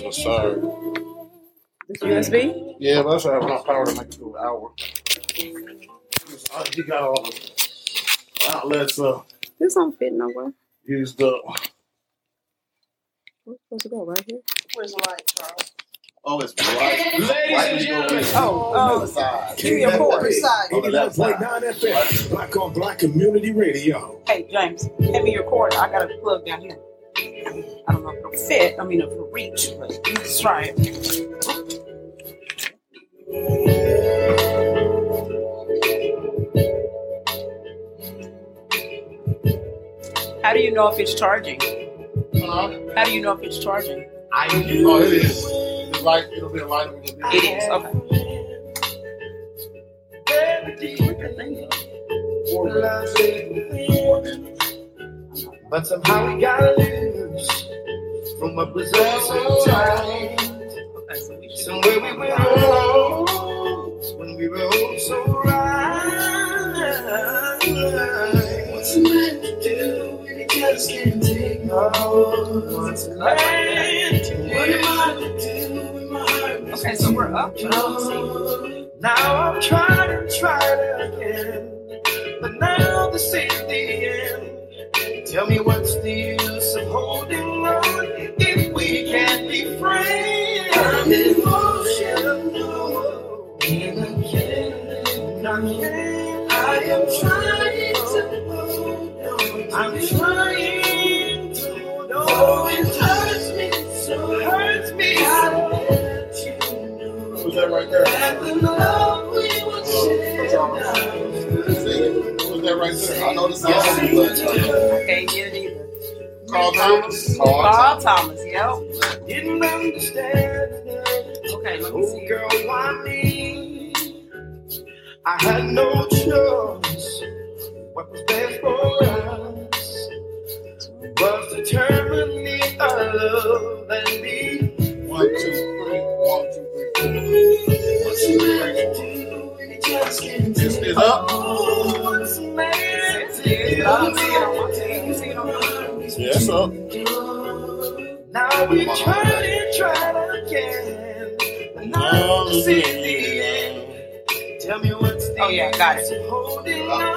That plugs the side. This USB? Yeah, but that's have enough power to make it through an hour. You got all the outlets uh, This don't fit nowhere. used up. Where's it supposed to go? Right here? Where's the light, Charles? Oh, it's right. Ladies and when you go gentlemen. Oh, on oh. the side. Give me a cord. Which side? On the left side. 89.9 FM, Black on Black Community Radio. Hey, James, hand me your cord. I got a plug down here. I don't know if it'll fit. I mean, if it'll reach, but let's try it. How do you know if it's charging? Uh, How do you know if it's charging? I oh, it is. It's like it'll be a light when you It is. Okay. But somehow we got loose from what was all so tight. Okay, so we should. Somewhere we went wrong when we were all so right. What's a man to do when he just can't take no? What's a man to do? What am I to do when my heart was Okay, so we're up. Now I'm trying and trying again, but now this is the end. Tell me what's the use of holding on if we can't be friends? I'm emotional, and I can't, I can't. I am trying to hold on. I'm trying to hold on. Oh, it hurts me, so hurts me. I let you know. Who's that right there? Who's that right there? I know the but I can't get it either. Carl Thomas. Carl Thomas. Yep. Didn't understand. Okay, let me Oh, see. girl, why me? I had no choice. What was best for us was to terminate our love and be One, two, three. One, two, three. what's a to do when he up. See see it's up. Now we tried and tried again, now this is the end. Tell me what's the Oh, yeah, got it. holding on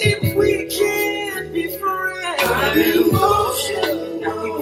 if we can't be friends. I'm emotional.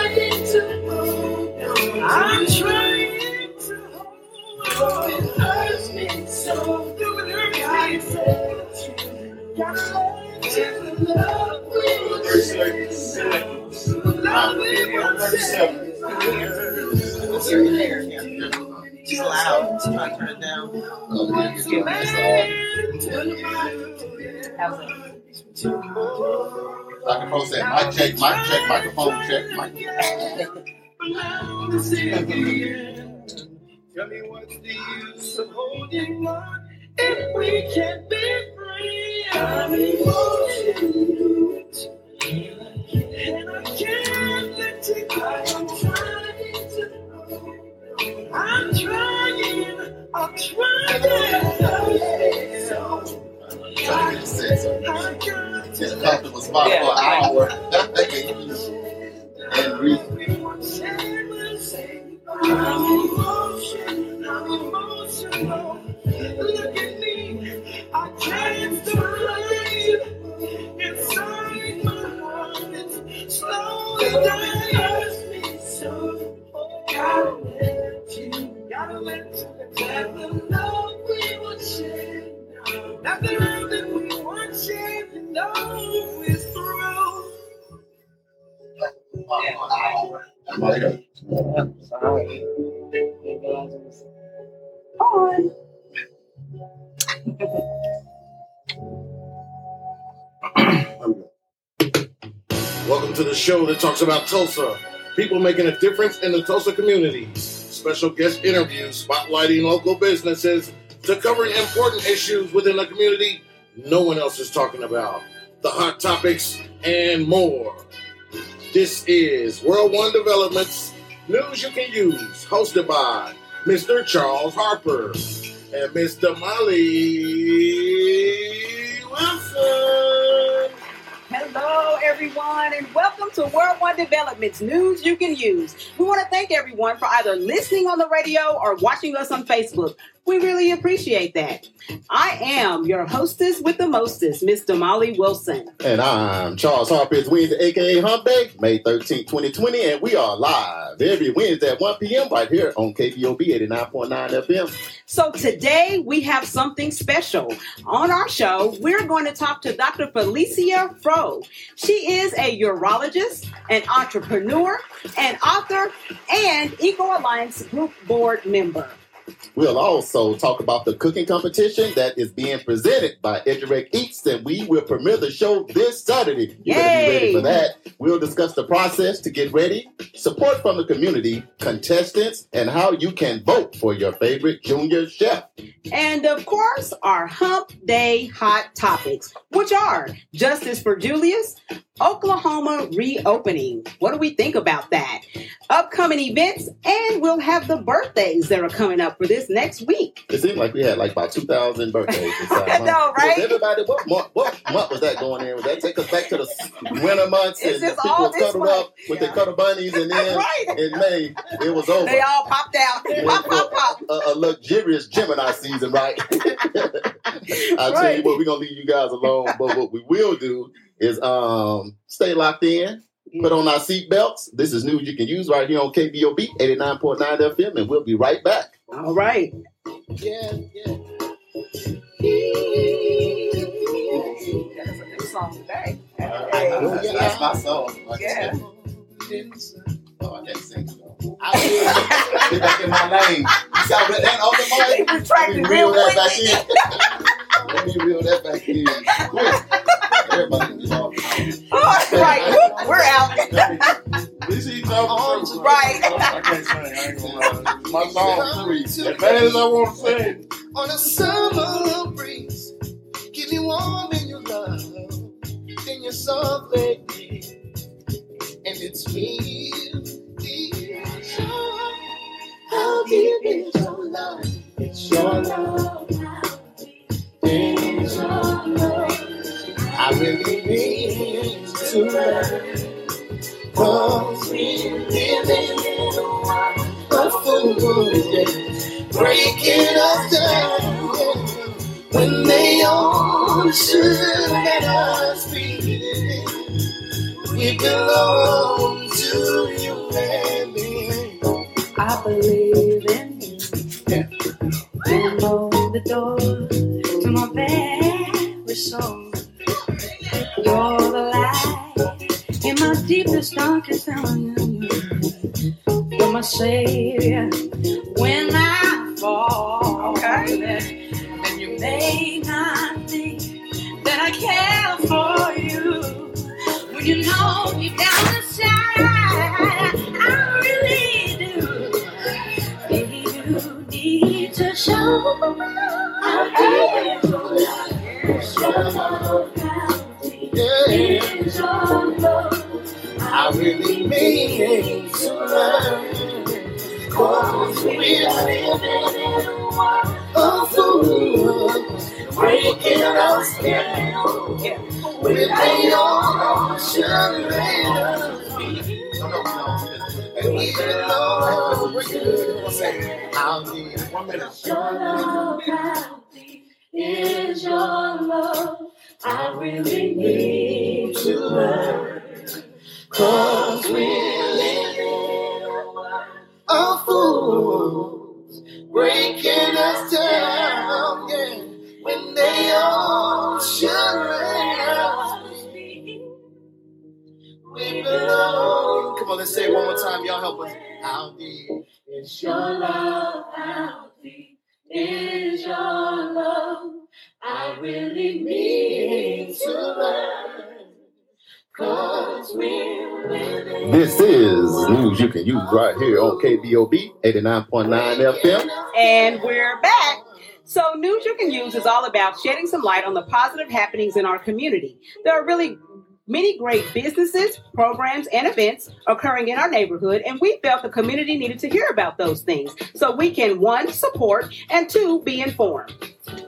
I'm trying to hold on. It hurts me so. It hurts me so. Gotta let the love we once shared now. The love we once shared. What's your hair? It's loud. I'm trying to turn it down. yeah, it's on that side. How's it? Dr. Pro said, mic check, mic check, microphone check, mic check. Tell me what's the use of holding on if we can't be free? I'm emotional, and I can't let it go. I'm trying to, I'm trying, I'm trying. Get the I got to a comfortable spot Yeah, for an hour. and breathe. I'm emotional, I'm emotional. Look at me, I can't survive. Inside my heart, it's slowly dying. me so. Gotta let you, gotta let you, we once shared. Not the love that we shared, you know, is through. Later. Sorry. On. Welcome to the show that talks about Tulsa, people making a difference in the Tulsa community. Special guest interviews spotlighting local businesses to covering important issues within the community no one else is talking about. The hot topics and more. This is World One Developments News You Can Use, hosted by Mr. Charles Harper and Mr. Molly Wilson. Hello, everyone, and welcome to World One Developments News You Can Use. We want to thank everyone for either listening on the radio or watching us on Facebook. We really appreciate that. I am your hostess with the mostest, Miss Molly Wilson. And I'm Charles Harper. It's Wednesday, aka Hump Day, May 13th, 2020, and we are live every Wednesday at 1 p.m. right here on KBOB 89.9 FM. So today we have something special. On our show, we're going to talk to Dr. Felicia Fro. She is a urologist, an entrepreneur, an author, and Eco Alliance Group Board member. We'll also talk about the cooking competition that is being presented by Ed Direct Eats, and we will premiere the show this Saturday. You better be ready for that. We'll discuss the process to get ready, support from the community, contestants, and how you can vote for your favorite junior chef. And of course, our Hump Day hot topics, which are Justice for Julius, Oklahoma reopening. What do we think about that? Upcoming events, and we'll have the birthdays that are coming up for this next week. It seemed like we had like about 2,000 birthdays. I know, right? Was everybody, what month, what month was that going in? Was that take us back to the winter months It's and people all this cuddled month. up with Yeah. their cuddle bunnies and then right. in May, it was over. They all popped out. Pop, pop, pop. A, a luxurious Gemini season, right? I'll tell you what, we're going to leave you guys alone. But what we will do is um, stay locked in. Put on our seatbelts. This is news you can use right here on KBOB 89.9 FM, and we'll be right back. All right. Yeah, yeah. That's a new song today. That's, that's my song. Like Yeah. Oh, I can't sing. so. I Get back in my lane. You saw that that on the mic? Retracted Let me reel that back in. Let me reel that back in. Quick. Everybody is off. All right. We're out. This is talking Right. I can't sing. I ain't gonna lie. My song. three. As bad as I want to sing. on a summer breeze. Keep me warm in your love, in your soft. And it's me. It's How deep is your love? It's your love. It's your love. I really need to learn. Cause we live in a fool, yeah breaking us down when they all should let us be. We belong to you and me. I believe You're is your love? I really need to learn. Cause we're This is news you can use right here on KBOB 89.9 FM. And we're back. So, News You Can Use is all about shedding some light on the positive happenings in our community. There are really many great businesses, programs, and events occurring in our neighborhood, and we felt the community needed to hear about those things so we can, one, support, and two, be informed.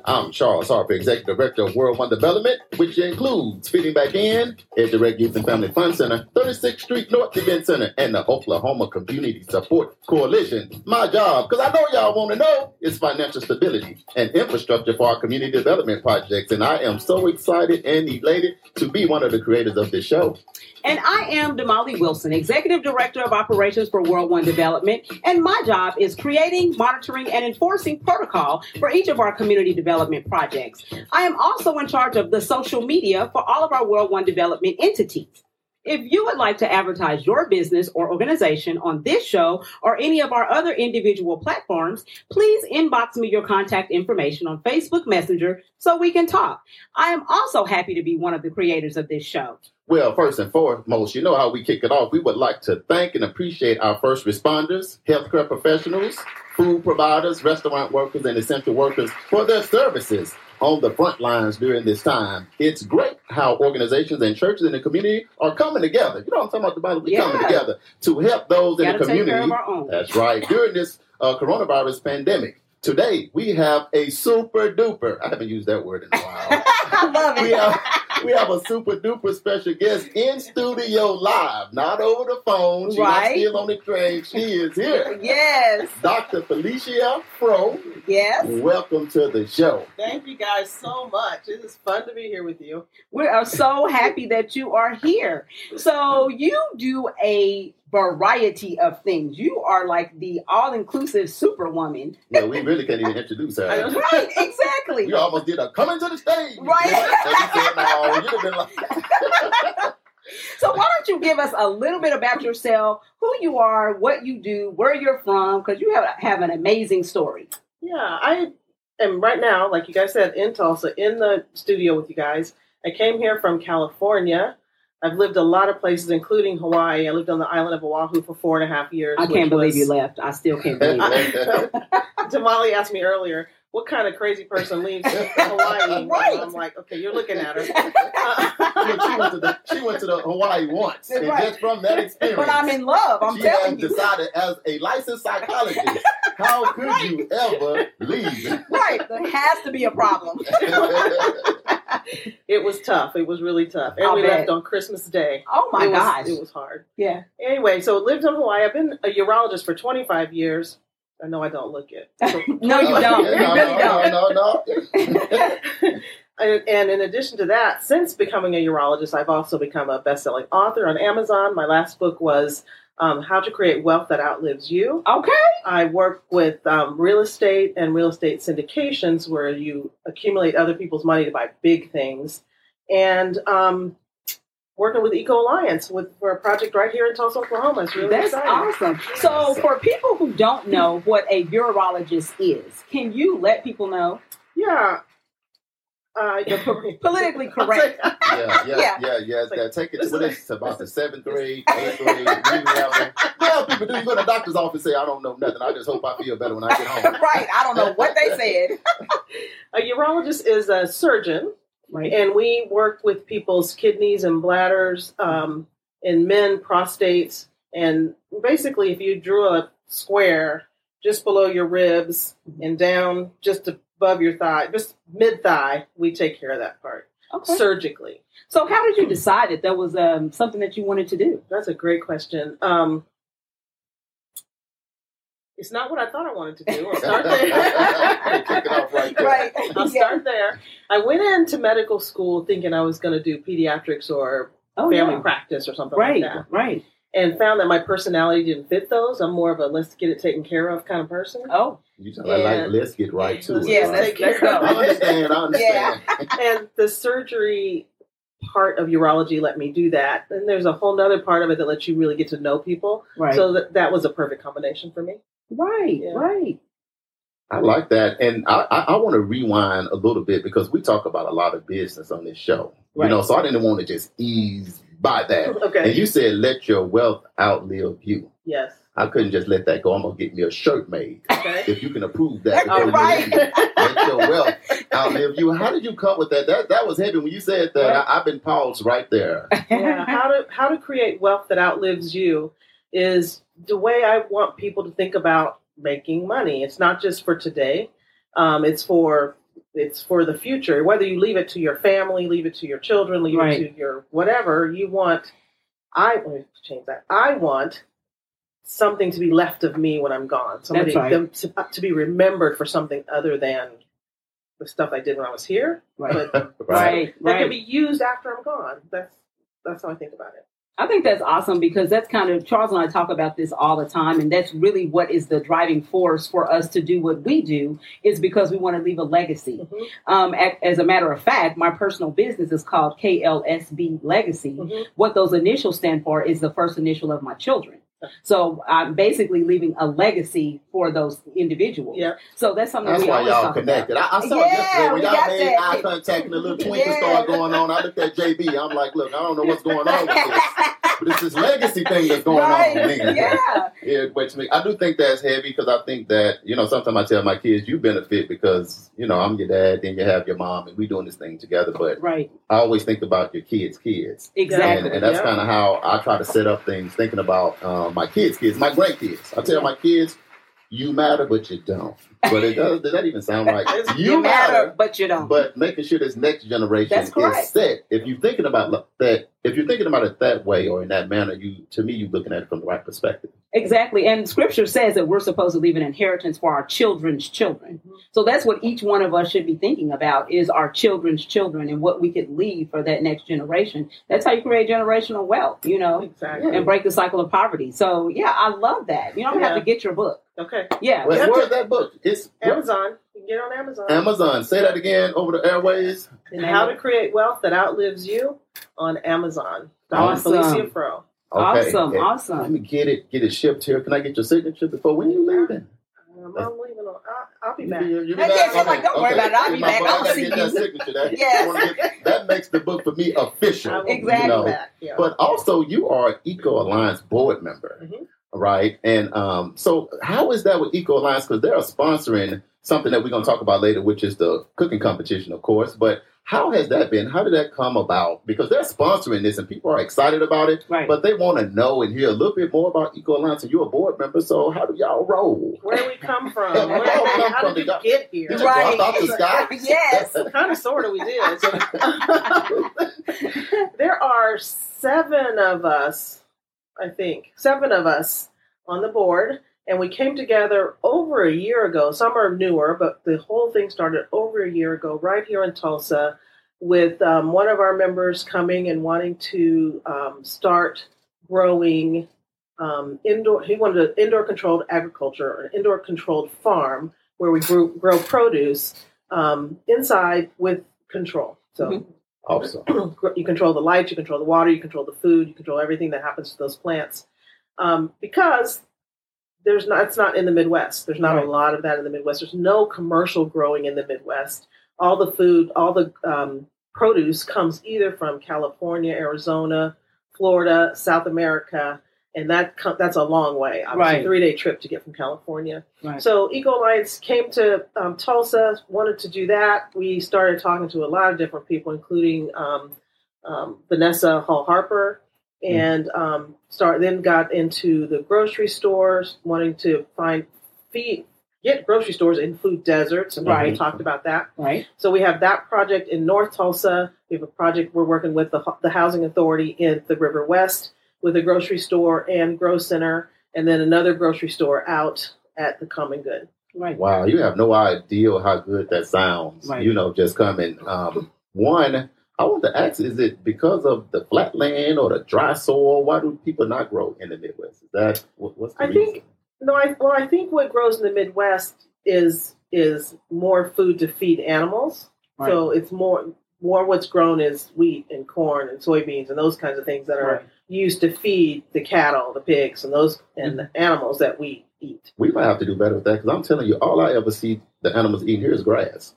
I'm Charles Harper, Executive Director of World One Development, which includes Fitting Back In, Ed Direct Youth and Family Fund Center, 36th Street North Event Center, and the Oklahoma Community Support Coalition. My job, because I know y'all want to know, is financial stability and infrastructure for our community development projects. And I am so excited and elated to be one of the creators of this show. And I am Damali Wilson, Executive Director of Operations for World One Development. And my job is creating, monitoring, and enforcing protocol for each of our community development projects. I am also in charge of the social media for all of our World One Development entities. If you would like to advertise your business or organization on this show or any of our other individual platforms, please inbox me your contact information on Facebook Messenger so we can talk. I am also happy to be one of the creators of this show. Well, first and foremost, you know how we kick it off. We would like to thank and appreciate our first responders, healthcare professionals, food providers, restaurant workers, and essential workers for their services on the front lines during this time. It's great how organizations and churches in the community are coming together. You know what I'm talking about? The Bible, we coming Yeah. together to help those in the community. of our own. That's right. During this uh, coronavirus pandemic. Today we have a super duper. I haven't used that word in a while. I love we have we have a super duper special guest in studio live, not over the phone. She's not Right. still on the train. She is here. Yes, Dr. Felicia Fro, yes. welcome to the show. Thank you guys so much. It is fun to be here with you. We are so happy that you are here. So you do a variety of things. You are like the all-inclusive superwoman. Yeah, we really can't even introduce her. Right, exactly. You almost did a coming to the stage. Right. And you said, no, you'd have been like, So why don't you give us a little bit about yourself, who you are, what you do, where you're from, because you have, have an amazing story. Yeah, I am right now, like you guys said, in Tulsa, in the studio with you guys. I came here from California. I've lived a lot of places, including Hawaii. I lived on the island of Oahu for four and a half years. I can't believe was- you left. I still can't believe it. Damali asked me earlier, what kind of crazy person leaves Hawaii? Right. I'm like, okay, you're looking at her. Look, she went to the she went to the Hawaii once, and Right. just from that experience, But I'm in love. I'm she telling has you. decided as a licensed psychologist, how could you ever leave? Right. There has to be a problem. It was tough. It was really tough. And I'll we bet. left on Christmas Day. Oh my it was, gosh. It was hard. Yeah. Anyway, so lived in Hawaii. I've been a urologist for 25 years. I know I don't look it. No, you don't. You no, really no, don't. no, no, no. and, and in addition to that, since becoming a urologist, I've also become a best-selling author on Amazon. My last book was um, How to Create Wealth That Outlives You. Okay. I work with um, real estate and real estate syndications where you accumulate other people's money to buy big things. And um, working with Eco Alliance with for a project right here in Tulsa, Oklahoma. It's really That's exciting. awesome. So, for people who don't know what a urologist is, can you let people know? Yeah. Uh, Politically correct. Yeah, yeah, Yeah. yeah, yeah. Like- yeah. Take it to what is is it, about the seventh grade, eighth grade, reading level. Yeah, people do. You go to the doctor's office, say, "I don't know nothing. I just hope I feel better when I get home." right. I don't know what they said. a urologist is a surgeon, Right. and we work with people's kidneys and bladders, um, in men, prostates, and basically, if you drew a square just below your ribs and down just above your thigh, just mid thigh, we take care of that part Okay. surgically. So, how did you decide that that was um, something that you wanted to do? That's a great question. Um, it's not what I thought I wanted to do. I'll start there. Kick it off right there. Right. I'll Yeah. start there. I went into medical school thinking I was going to do pediatrics or Oh, family yeah. practice or something Right. like that, Right. And found that my personality didn't fit those. I'm more of a let's get it taken care of kind of person. Oh. You just like, let's get right to it. Yeah, right? let's, let's go. I understand. I understand. and the surgery part of urology let me do that. And there's a whole other part of it that lets you really get to know people. Right. So that, that was a perfect combination for me. right. Yeah. Right. I like that, and I, I, I want to rewind a little bit because we talk about a lot of business on this show. Right. You know, so I didn't want to just ease by that. Okay. And you said, let your wealth outlive you. Yes. I couldn't just let that go. I'm going to get me a shirt made. Okay. If you can approve that. All right. Let your wealth outlive you. How did you come with that? That that was heavy. When you said that, I, I've been paused right there. yeah, how to how to create wealth that outlives you is the way I want people to think about making money. It's not just for today. Um, it's for it's for the future. Whether you leave it to your family, leave it to your children, leave Right. it to your whatever you want. I let me change that. I want something to be left of me when I'm gone. Somebody right. them to, to be remembered for something other than the stuff I did when I was here. Right. But Right. that can be used after I'm gone. That's that's how I think about it. I think that's awesome because that's kind of Charles and I talk about this all the time, and that's really what is the driving force for us to do what we do is because we want to leave a legacy. Mhm. Um, as a matter of fact, my personal business is called KLSB Legacy. Mhm. What those initials stand for is the first initial of my children. So I'm basically leaving a legacy for those individuals. Yeah. So that's something That's we why always y'all talk connected. I, I saw Yeah, yesterday when we y'all got made that. eye contact and a little twinkle Yeah. started going on. I looked at JB. I'm like, look, I don't know what's going on with this. But it's this legacy thing that's going right. on. Man. Yeah. Yeah, which me, I do think that's heavy because I think that you know sometimes I tell my kids you benefit because you know I'm your dad, then you have your mom, and we doing this thing together. But Right. I always think about your kids' kids, Exactly. and, and that's Yeah. kind of how I try to set up things, thinking about uh, my kids' kids, my grandkids. I tell my kids, you matter, but you don't. But it does. Does that even sound right? It's- You, matter, but you don't. but making sure this next generation That's correct. is set. If you're thinking about that, if you're thinking about it that way or in that manner, you to me, you're looking at it from the right perspective. Exactly. And scripture says that we're supposed to leave an inheritance for our children's children. Mm-hmm. So that's what each one of us should be thinking about is our children's children and what we could leave for that next generation. That's how you create generational wealth, you know, Exactly. and break the cycle of poverty. So yeah, I love that. You don't have to get your book. Okay. Yeah. Wait, have where's that book? It's Amazon. You can get it on Amazon. Amazon. Say that again over the airways. And How to create wealth that outlives you on Amazon. Dr. Awesome. Felicia Fro. Awesome, Okay. awesome. Let me get it. Get it shipped here. Can I get your signature before when you leaving? Um, I'm leaving on. I'll, I'll be You back. be- you be Okay, back? so, like, don't worry about it. I'll be back. book, I I'll see get that you. signature. That, Yes. Get- that makes the book for me official. Exactly. You know. Yeah. But also, you are Eco Alliance board member, Mhm. Right? And um, so, how is that with Eco Alliance? Because they're sponsoring something that we're going to talk about later, which is the cooking competition, of course. But how has that been? How did that come about? Because they're sponsoring this, and people are excited about it, Right. but they want to know and hear a little bit more about Eco Alliance. And you're a board member, so how do y'all roll? Where do we come from? Where, where y'all come how from? did you Did get here? Did you Right. drop out the sky? yes. kind of, sort of, we did. there are seven of us, I think, seven of us on the board, and we came together over a year ago. Some are newer, but the whole thing started over a year ago, right here in Tulsa, with um, one of our members coming and wanting to um, start growing um, indoor. He wanted an indoor controlled agriculture, or an indoor controlled farm where we grew, grow produce um, inside with control. So Mhm. Awesome. you control the light, you control the water, you control the food, you control everything that happens to those plants. Um, because there's not, it's not in the Midwest. There's not Right. a lot of that in the Midwest. There's no commercial growing in the Midwest. All the food, all the um, produce comes either from California, Arizona, Florida, South America, and that that's a long way. Obviously, Right. three day trip to get from California. Right. So Eco Alliance came to um, Tulsa, wanted to do that. We started talking to a lot of different people, including um, um, Vanessa Hall Harper, and um, start then got into the grocery stores, wanting to find feed get grocery stores in food deserts, and we Right. talked about that. Right. So we have that project in North Tulsa. We have a project we're working with the, the Housing Authority in the River West with a grocery store and grow center, and then another grocery store out at the Common Good. Right. Wow, you have no idea how good that sounds. Right. You know, just coming. Um, one, I want to ask: Is it because of the flat land or the dry soil? Why do people not grow in the Midwest? Is that what's the I reason? think no, I well, I think what grows in the Midwest is is more food to feed animals. Right. So it's more more what's grown is wheat and corn and soybeans and those kinds of things that are Right. Used to feed the cattle, the pigs, and those and the animals that we eat. we might have to do better with that because I'm telling you, all I ever see the animals eating here is grass.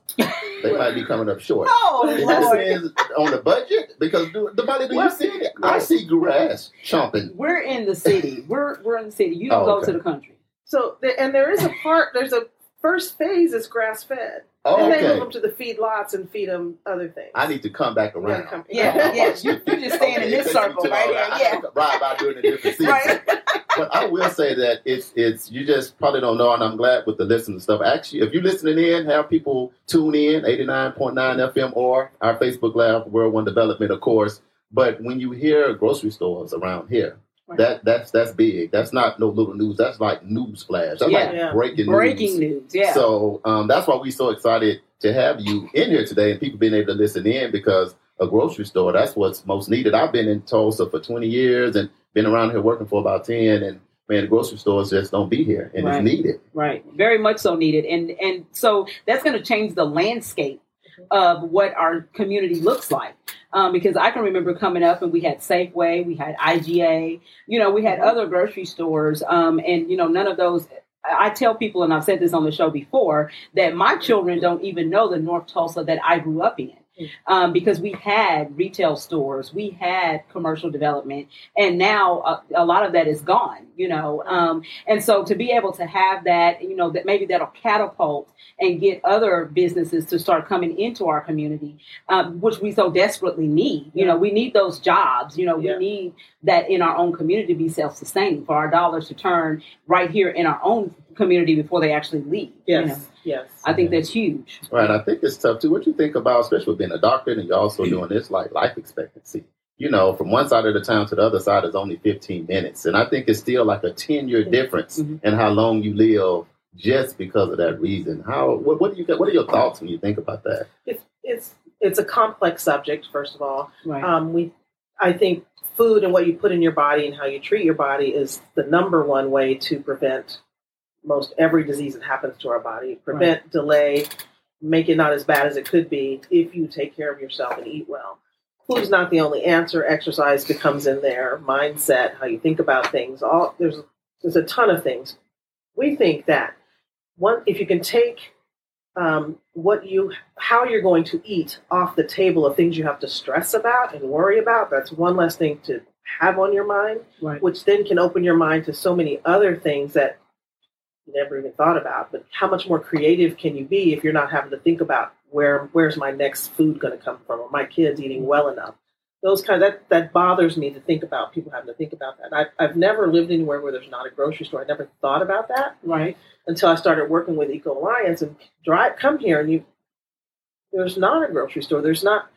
they might be coming up short. Oh, Is that Lord. saying on the budget? Because do, the money, do you see it? I see grass chomping. We're in the city. We're we're in the city. You don't Oh, go okay. to the country. So, the, and there is a part. There's a first phase is grass fed. Oh, and they move Okay. them to the feed lots and feed them other things. I need to come back around. come- Yeah, yeah. You, you just staying in this it takes me circle right here. Yeah. Ride by doing a different season. Right. But I will say that it's it's you just probably don't know, and I'm glad with the listen and stuff. Actually, if you're listening in, have people tune in 89.9 FM or our Facebook Live, World One Development, of course. But when you hear grocery stores around here, Right. that that's that's big. That's not no little news. That's like news flash. That's Yeah. like Yeah. breaking Breaking news. news. Yeah. So um, that's why we're so excited to have you in here today and people being able to listen in because a grocery store, that's what's most needed. I've been in Tulsa for 20 years and been around here working for about 10 and man, the grocery stores just don't be here and Right. it's needed. Right. Very much so needed. And and so that's going to change the landscape of what our community looks like. Um, because I can remember coming up and we had Safeway, we had IGA, you know, we had other grocery stores. Um, and, you know, none of those. I I tell people, and I've said this on the show before, that my children don't even know the North Tulsa that I grew up in. Um, because we had retail stores, we had commercial development, and now a, a lot of that is gone, you know. Um, and so to be able to have that, you know, that maybe that'll catapult and get other businesses to start coming into our community, um, which we so desperately need. You know, we need those jobs. You know, Yeah. we need that in our own community to be self-sustaining for our dollars to turn right here in our own community before they actually leave. Yes. You know, Yes. I think that's huge. Right. I think it's tough too. What do you think about, especially being a doctor and you're also doing this, like life expectancy. You know, from one side of the town to the other side is only 15 minutes. And I think it's still like a 10 year difference Mhm. in how long you live just because of that reason. How, what, what do you, what are your thoughts when you think about that? It's it's it's a complex subject. First of all, Right. um, we I think food and what you put in your body and how you treat your body is the number one way to prevent most every disease that happens to our body. Prevent, delay, make it not as bad as it could be if you take care of yourself and eat well. Food's not the only answer. Exercise becomes in there. Mindset, how you think about things. All there's there's a ton of things. We think that one if you can take um, what you how you're going to eat off the table of things you have to stress about and worry about that's one less thing to have on your mind right. which then can open your mind to so many other things that never even thought about but how much more creative can you be if you're not having to think about where where's my next food going to come from or my kids eating well enough those kind that that bothers me to think about people having to think about that I've, I've never lived anywhere where there's not a grocery store i never thought about that Right. until I started working with Eco Alliance and drive come here and you there's not a grocery store. There's not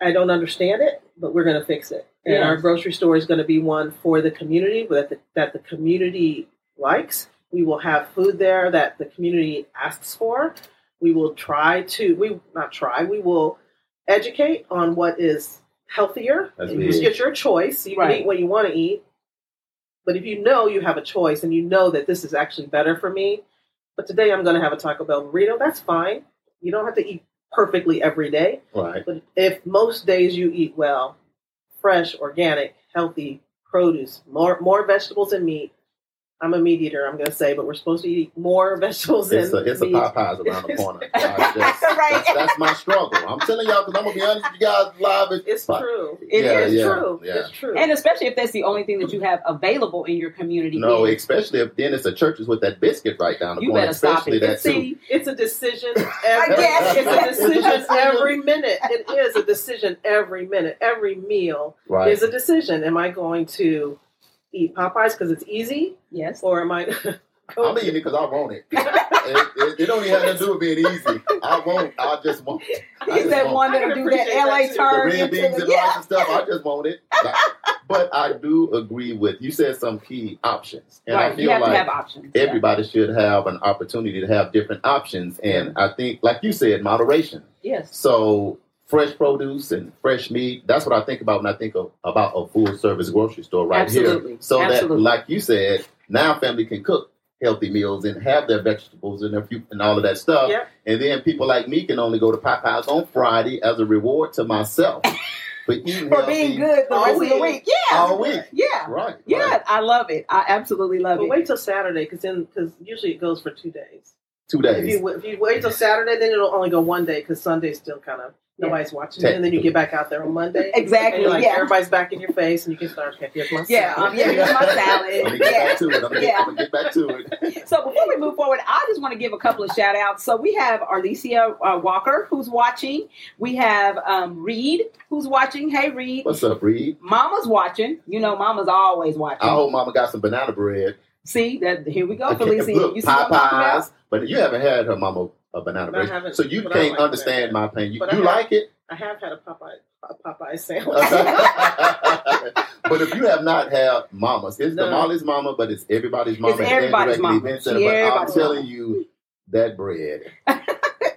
I don't understand it, but we're gonna fix it. And Yeah. our grocery store is gonna be one for the community that the, that the community likes. We will have food there that the community asks for. We will try to we not try, we will educate on what is healthier. That's And it's big. your choice. You can eat what you want to eat. But if you know you have a choice and you know that this is actually better for me, but today I'm going to have a Taco Bell burrito, that's fine. You don't have to eat perfectly every day. Right. But if most days you eat well, fresh, organic, healthy produce, more more vegetables and meat. I'm a meat eater, I'm going to say, but we're supposed to eat more vegetables It's a, and it's a meat. Popeyes around the corner. Just- Right. that's, that's my struggle. I'm telling y'all because I'm gonna be honest with you guys live. It's true. It Yeah, is yeah, true. yeah. It's true. And especially if that's the only thing that you have available in your community. No, is- especially if then it's a churches with that biscuit right down the you corner. better stop especially it. that too. See, It's a decision every guess. it's a decision every minute. It is a decision every minute. Every meal Right. is a decision. Am I going to eat Popeyes because it's easy, yes. or am I? I'm eating it because I want it. it, it. It don't even have to do with being easy. I want. I just want. it. I He's just that want one that'll do that appreciate LA that too. the red beans the and yeah. and stuff. I just want it. But I do agree with you. Said some key options, and I feel You have like to have options. yeah. everybody should have an opportunity to have different options. And I think, like you said, moderation. Yes. So fresh produce and fresh meat. That's what I think about when I think of about a full service grocery store right here. Absolutely. here. So Absolutely. that, like you said, now family can cook healthy meals and have their vegetables and their fruit and all of that stuff. Yep. And then people like me can only go to Popeyes on Friday as a reward to myself for eating For being good the all rest of the week. week. Yeah. all week. Yeah. Right. Yeah. right. I love it. I absolutely love But it. wait till Saturday because then because usually it goes for two days. two If days. you, if you wait till Saturday, then it'll only go one day because Sunday's still kind of nobody's watching it, and then you get back out there on Monday. Exactly, And like, yeah. everybody's back in your face, and you can start. Okay, here's my Yeah, salad. um, yeah, here's my I'm salad. gonna get Yeah. back to it. I'm gonna, get, Yeah. I'm gonna get back to it. So before we move forward, I just want to give a couple of shout outs. So we have Arlesia uh, Walker who's watching. We have um, Reed who's watching. Hey Reed. What's up, Reed? Mama's watching. You know, Mama's always watching. I hope Mama got some banana bread. See that? Here we go, I can't- Felicia. Look, you see what I'm about? Popeyes, but you haven't had her mama a banana bread, so you can't like understand that. my pain. You, you have- like it, I have had a Popeye a Popeye sandwich. but if you have not had mamas, it's the No. Molly's mama, but it's everybody's mama. It's everybody's mama. Vincent, but I'm telling mama. you, that bread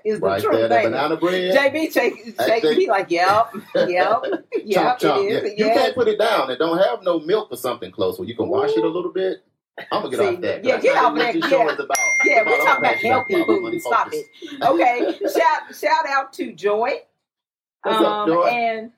Is the right truth, there, that baby. banana bread. JB shake, shake like, yep, yep, yep, chomp, chomp. it Yeah. You Yeah. can't put it down and don't have no milk or something close where you can wash it a little bit. I'm gonna get See, off that. yeah, get off that, yeah. about. Yeah, we're about talking about healthy food. Stop it. Okay, shout shout out to Joy, What's up, um, Joy? and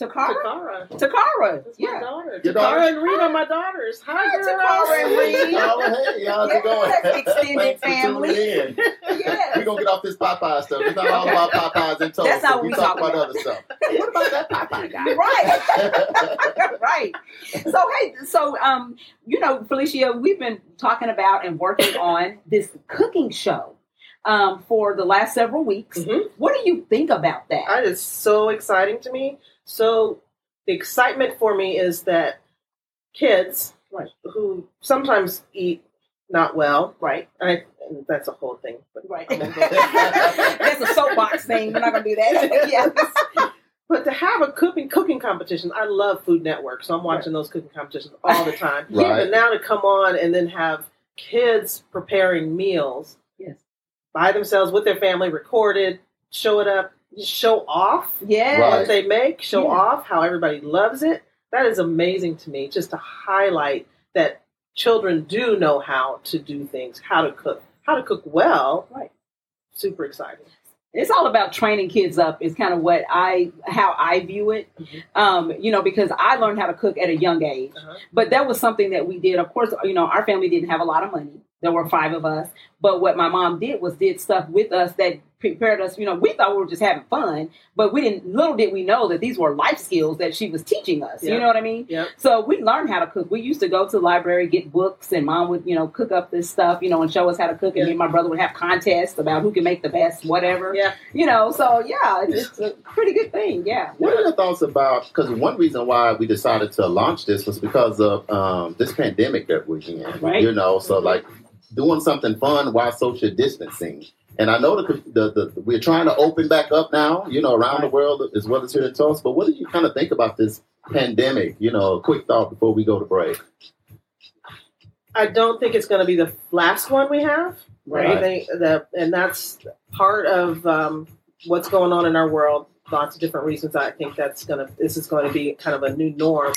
Takara. Takara. Takara, That's my yeah. daughter. Your Takara and Reed are my daughters. Hi, Hi, girls. Takara and Reed. Oh, hey, how's Yeah, it going? extended family. tuning. Yes. We're gonna get off this Popeye stuff. It's not all about Popeyes and toast. That's not what we we talk talking about about. other stuff. What about that Popeye guy? right right so hey so um you know felicia we've been talking about and working on this cooking show um for the last several weeks Mhm. what do you think about that That is so exciting to me. So the excitement for me is that kids Right. who sometimes eat not well, right I, and that's a whole thing. But, right I'm gonna go- that's a soapbox thing we're not gonna do that yes but to have a cooking cooking competition, I love Food Network, so I'm watching those cooking competitions all the time. Right. But now to come on and then have kids preparing meals Yes. by themselves with their family, recorded, show it up, show off yeah Right. what they make, show Yeah. off how everybody loves it. That is amazing to me, just to highlight that children do know how to do things, how to cook, how to cook well. Right. Super exciting. it's all about training kids up is kind of what i how i view it Mhm. um you know because i learned how to cook at a young age Uh-huh. but that was something that we did of course you know our family didn't have a lot of money there were five of us but what my mom did was did stuff with us that prepared us you know we thought we were just having fun but we didn't little did we know that these were life skills that she was teaching us you know what i mean Yep. so we learned how to cook we used to go to the library get books and mom would you know cook up this stuff you know and show us how to cook and Yeah. me and my brother would have contests about who can make the best whatever Yeah. you know so yeah it's, it's a pretty good thing yeah What are your thoughts about? Because one reason why we decided to launch this was because of um, this pandemic that we're in. Right. You know, so like doing something fun while social distancing. And I know the, the, the we're trying to open back up now. You know, around the world as well as here in Tulsa. But what do you kind of think about this pandemic? You know, a quick thought before we go to break. I don't think it's going to be the last one we have. Right. Think that, and that's part of um, what's going on in our world. Lots of different reasons. I think that's going to. This is going to be kind of a new norm,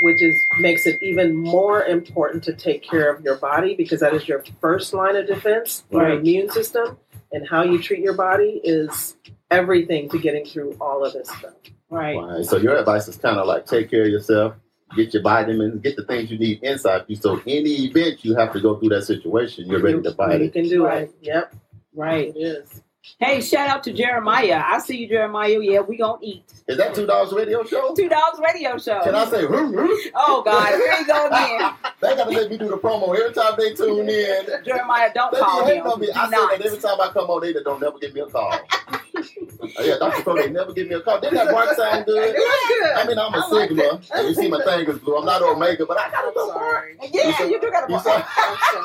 which is makes it even more important to take care of your body because that is your first line of defense. Your Right. immune system and how you treat your body is everything to getting through all of this stuff. right Right. So your advice is kind of like take care of yourself, get your vitamins, get the things you need inside you. So any event you have to go through that situation, you're ready to fight You it. can do Right. it. Yep, right it is. Hey shout out to jeremiah i see you jeremiah yeah we gonna eat Is that two dollars radio show? two dogs radio show Can I say? "Vroom, vroom"? oh god here you go again They gotta let me do the promo every time they tune in. jeremiah don't They call him me. do I say that every time I come on, they don't never give me a call. Oh, yeah, Dr. Cole, they never give me a call. Didn't that bark sound good? I mean, I'm a I Sigma. and you see my thing is blue. I'm not Omega, but I got a I'm little bark. yeah you do gotta You saw?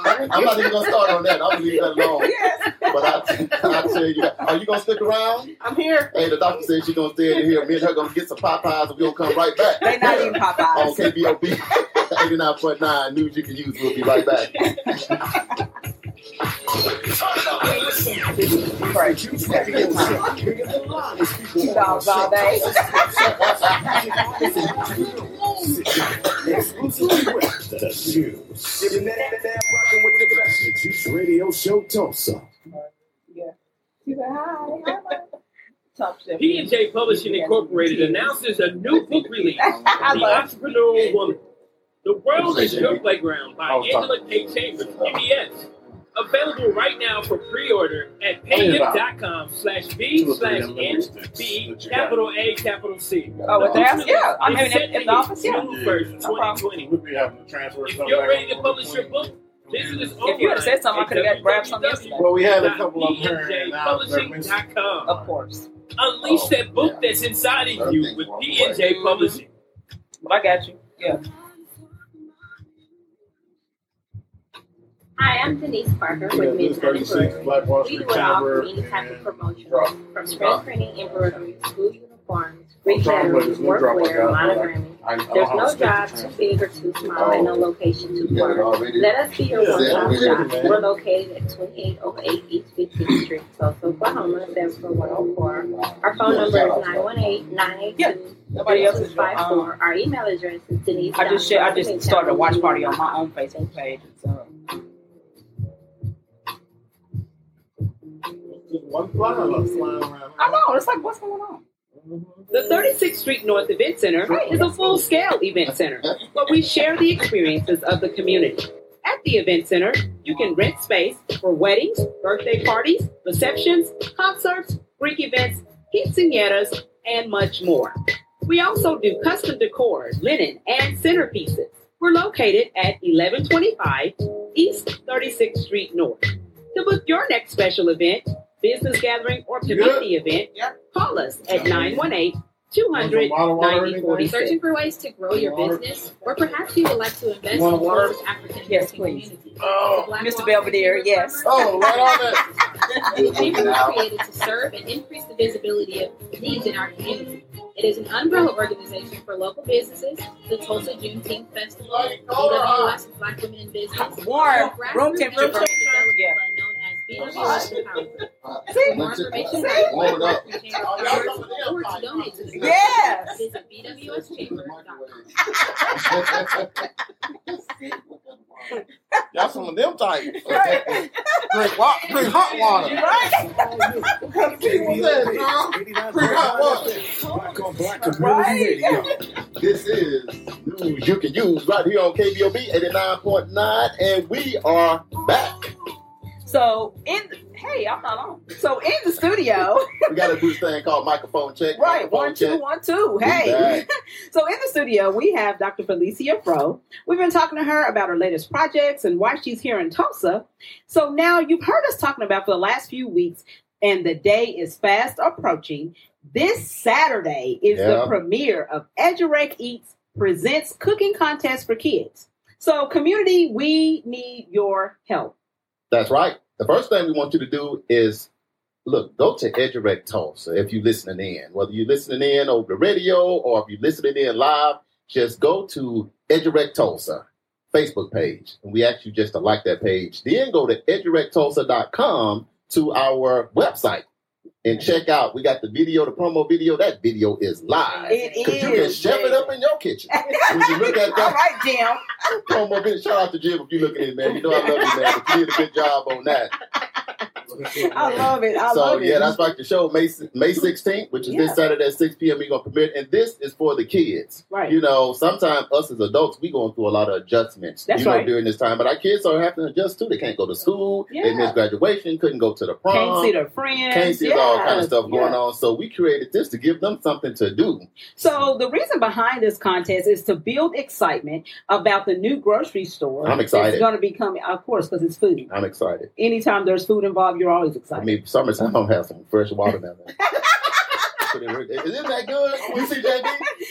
I'm. I'm not even gonna start on that. I'm gonna leave that alone. yes But I, I tell you, are you gonna stick around? I'm here. Hey, the doctor said she's gonna stay in here. Me and her gonna get some Popeyes, and we're gonna come right back. they not even on popeyes KBOB 89.9 news you can use. We'll be right back. two dogs all day Radio Show Tulsa. Top chef. P&J Publishing Incorporated announces a new book release, The Entrepreneurial Woman. The World is Your Playground by Angela K. Chambers, PBS. Available right now for pre-order at payhip.com slash B slash N B capital A capital C. Oh, with that? Yeah. I It's mean, set in, in the office, hit yeah. June 1st, No problem. 2020. We'll be having to transfer If you're ready to publish your book, If you had said something, I could have got grabbed something yesterday. Well, we had a couple of them here, and now they're missing. www.pnjpublishing.com. Of course. Unleash Oh, that book yeah. that's inside of you with we're PNJ Publishing. But I got you. Yeah. Hi, I'm Denise Parker with this Midnight 36 Embroidery. Black We do it all Chamber. for any type of and promotion, drop. from screen printing, embroidery, school uniforms, I'm trying to play this retailers, new drop I workwear, monogramming. I, I don't There's no job too big or too small, and no location too You got it far. Let us be your Yeah, one-stop yeah, shop. man. We're located at 2808 East 15th Street, Tulsa, Oklahoma, 74104. Our phone number is 918-982. Nobody else is um, 3254. Our email address is Denise. I just share, I just started a watch party on my own Facebook page. So one fly left flying around. I know it's like what's going on? Mm-hmm. The 36th Street North Event Center is a full scale event center where we share the experiences of the community. At the event center, you can rent space for weddings, birthday parties, receptions, concerts, Greek events, quinceañeras, and much more. We also do custom decor, linen, and centerpieces. We're located at 1125 East 36th Street North. To book your next special event, business gathering, or community event, call us at 918 200 9046. Searching for ways to grow your business, or perhaps you would like to invest in Want water? African Yes, American please. community. Oh, The Mr. Wall Belvedere, yes. Chamber oh, right on that. The chamber was created to serve and increase the visibility of needs in our community. It is an umbrella organization for local businesses, the Tulsa Juneteenth Festival, oh, BWS uh, Black Women in Business, Warm, grassroots room temperature. development Yeah. fund Yes. visit bwschamber.com. Y'all some of them type. drink, wa- drink hot water. Right. People said, girl, drink hot water. Black on Black Right. Radio. This is news you can use right here on KBOB 89.9, and we are back. So in hey, I'm not on. So in the studio, We got a do this thing called microphone check. right, Microphone one, two, check. one, two. Hey. So in the studio, we have Dr. Felicia Fro. We've been talking to her about her latest projects and why she's here in Tulsa. So now you've heard us talking about for the last few weeks, and the day is fast approaching. This Saturday is the premiere of Edurek Eats presents cooking contest for kids. So community, we need your help. That's right. The first thing we want you to do is look, go to Edurect Tulsa if you're listening in. Whether you're listening in over the radio or if you're listening in live, just go to Edurect Tulsa Facebook page. And we ask you just to like that page. Then go to edurecttulsa.com to our website and check out. We got the video, the promo video. That video is live. It Because you can is. chef it up in your kitchen. When you look at All that right, Jim. promo video, shout out to Jim if you're looking at it, man. You know I love you, man. But you did a good job on that. I love it. I so love it. yeah, that's like the show May May 16th, which is Yeah. this Saturday at 6 p.m. We're gonna premiere, and this is for the kids. right. You know, sometimes us as adults we going through a lot of adjustments. That's you know, right. during this time, but our kids are having to adjust too. They can't go to school. They Yeah. miss graduation. Couldn't go to the prom. Can't see their friends. Can't see all kind of stuff going yeah. on. So we created this to give them something to do. So the reason behind this contest is to build excitement about the new grocery store. I'm excited. It's going to be coming, of course, because it's food. I'm excited. Anytime there's food involved, you're always excited. I excited. mean, summertime have some fresh watermelon. Isn't that good? You see, JB?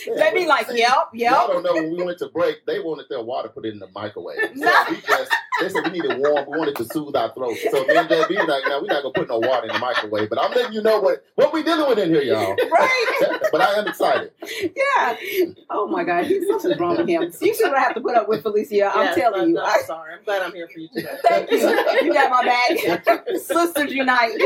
Yeah, they be like, yep, Y'all don't know when we went to break, they wanted their water put in the microwave. So No. we just they said we need needed warm. We wanted to soothe our throat. So me and JB like, now we're not gonna put no water in the microwave. But I'm letting you know what what we dealing with in here, y'all. Right? but I am excited. Yeah. Oh my God, he's something's wrong with him. You see what I have to put up with, Felicia. I'm telling you. I'm, I'm sorry. I'm glad I'm here for you today. Thank you. You got my back. Sisters unite.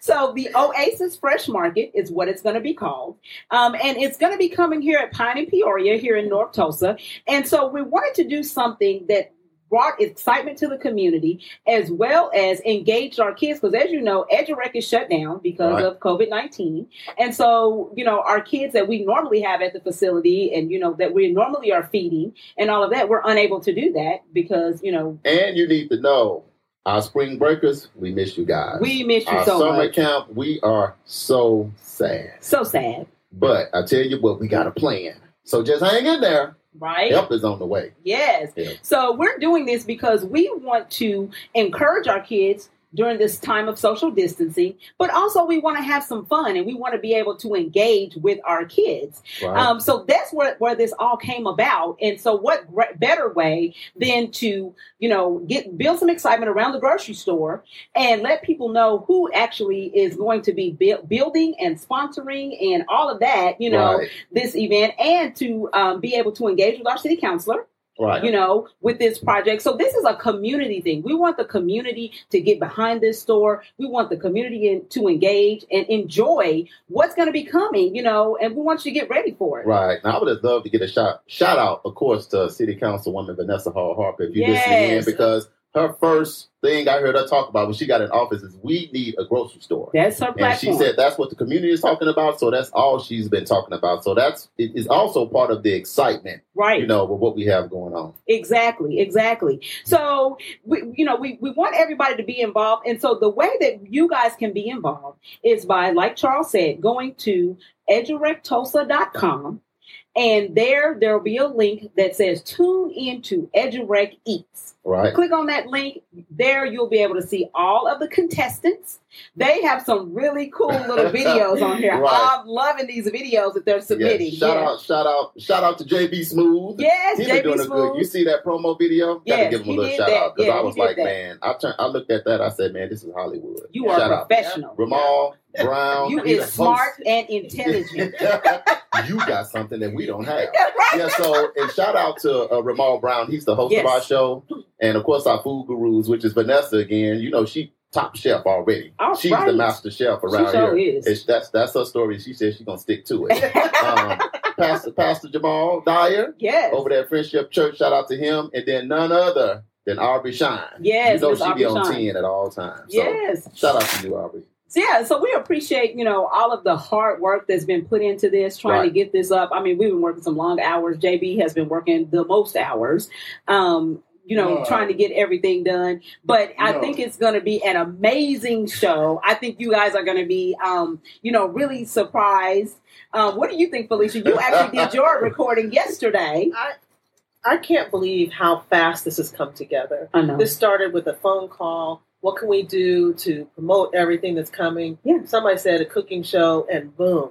so the Oasis Fresh Market is what it's going to be called, um, and it's going to be coming here at Pine and Peoria here in North Tulsa. And so we wanted to do something that brought excitement to the community as well as engaged our kids because as you know edurec is shut down because Right. of covid-19 and so you know our kids that we normally have at the facility and you know that we normally are feeding and all of that we're unable to do that because you know And you need to know, our spring breakers, we miss you guys. we miss you our so summer much camp, we are so sad. so sad But I tell you what, we got a plan. So just hang in there. right Help is on the way. Yes. So we're doing this because we want to encourage our kids during this time of social distancing, but also we want to have some fun and we want to be able to engage with our kids. Um, so that's where, where this all came about. And so what gre- better way than to, you know, get build some excitement around the grocery store and let people know who actually is going to be buil- building and sponsoring and all of that, you know, right. this event and to um, be able to engage with our city councilor Right. you know, with this project. So this is a community thing. We want the community to get behind this store. We want the community in, to engage and enjoy what's going to be coming, you know, and we want you to get ready for it. Right. Now, I would have loved to get a shout shout out, of course, to City Councilwoman Vanessa Hall Harper if you're listening in, because her first thing I heard her talk about when she got in office is we need a grocery store. That's her And she said that's what the community is talking about, so that's all she's been talking about. So that's it is also part of the excitement, right. you know, with what we have going on. Exactly, exactly. So, we, you know, we, we want everybody to be involved. And so the way that you guys can be involved is by, like Charles said, going to edurectulsa.com. And there, there'll be a link that says tune into Edurec Eats. Right. Click on that link. There, you'll be able to see all of the contestants. They have some really cool little videos on here. Right. I'm loving these videos that they're submitting. Yeah, shout out, shout out, shout out to JB Smooth. Yes, He's been JB doing a Smooth. good. You see that promo video? Gotta give him a little shout that. out because Yeah, I was like, that. man, I turned, I looked at that. I said, man, this is Hollywood. You are shout out. professional. Ramal Brown. You is smart host. and intelligent. you got something that we don't have. Right? Yeah, so and shout out to uh, Ramal Brown. He's the host Yes. of our show, and of course our food gurus, which is Vanessa again. You know she top chef already. All She's right. the master chef around sure here. is. It's, that's that's her story. She says she's gonna stick to it. um, Pastor Pastor Jamal Dyer yes. over there at Friendship Church. Shout out to him, and then none other than Aubrey Shine. Yes, you know she Aubrey be on Shine. ten at all times. So Yes. shout out to you, Aubrey. So, yeah, so we appreciate, you know, all of the hard work that's been put into this, trying to get this up. I mean, we've been working some long hours. JB has been working the most hours. Um, you know, No. trying to get everything done. But I No. think it's going to be an amazing show. I think you guys are going to be, um, you know, really surprised. Um, what do you think, Felicia? You actually did your recording yesterday. I I can't believe how fast this has come together. I know. This started with a phone call. What can we do to promote everything that's coming? Yeah. Somebody said a cooking show, and boom,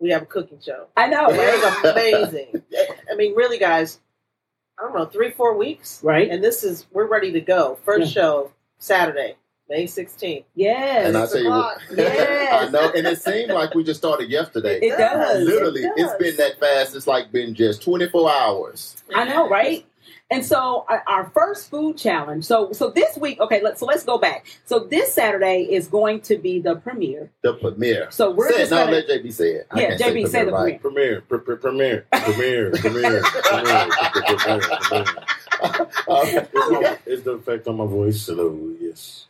we have a cooking show. I know, It was amazing. I mean, really, guys. I don't know, three, four weeks, Right? and this is we're ready to go. First show Saturday, May sixteenth. Yes. And I tell you what, Yes. I know, and it seemed like we just started yesterday. It does. Literally, It it's does. been that fast. It's like been just 24 hours. I know, right? And so our- our first food challenge. So so this week, okay, let's so let's go back. So this Saturday is going to be the premiere. The premiere. So we're say just no, gonna- let JB say it. I Yeah, JB, say the right. Premiere, pre- pre- premiere, premiere, premiere, premiere, premiere, premiere. Uh, Is the effect on my voice? Hello, yes.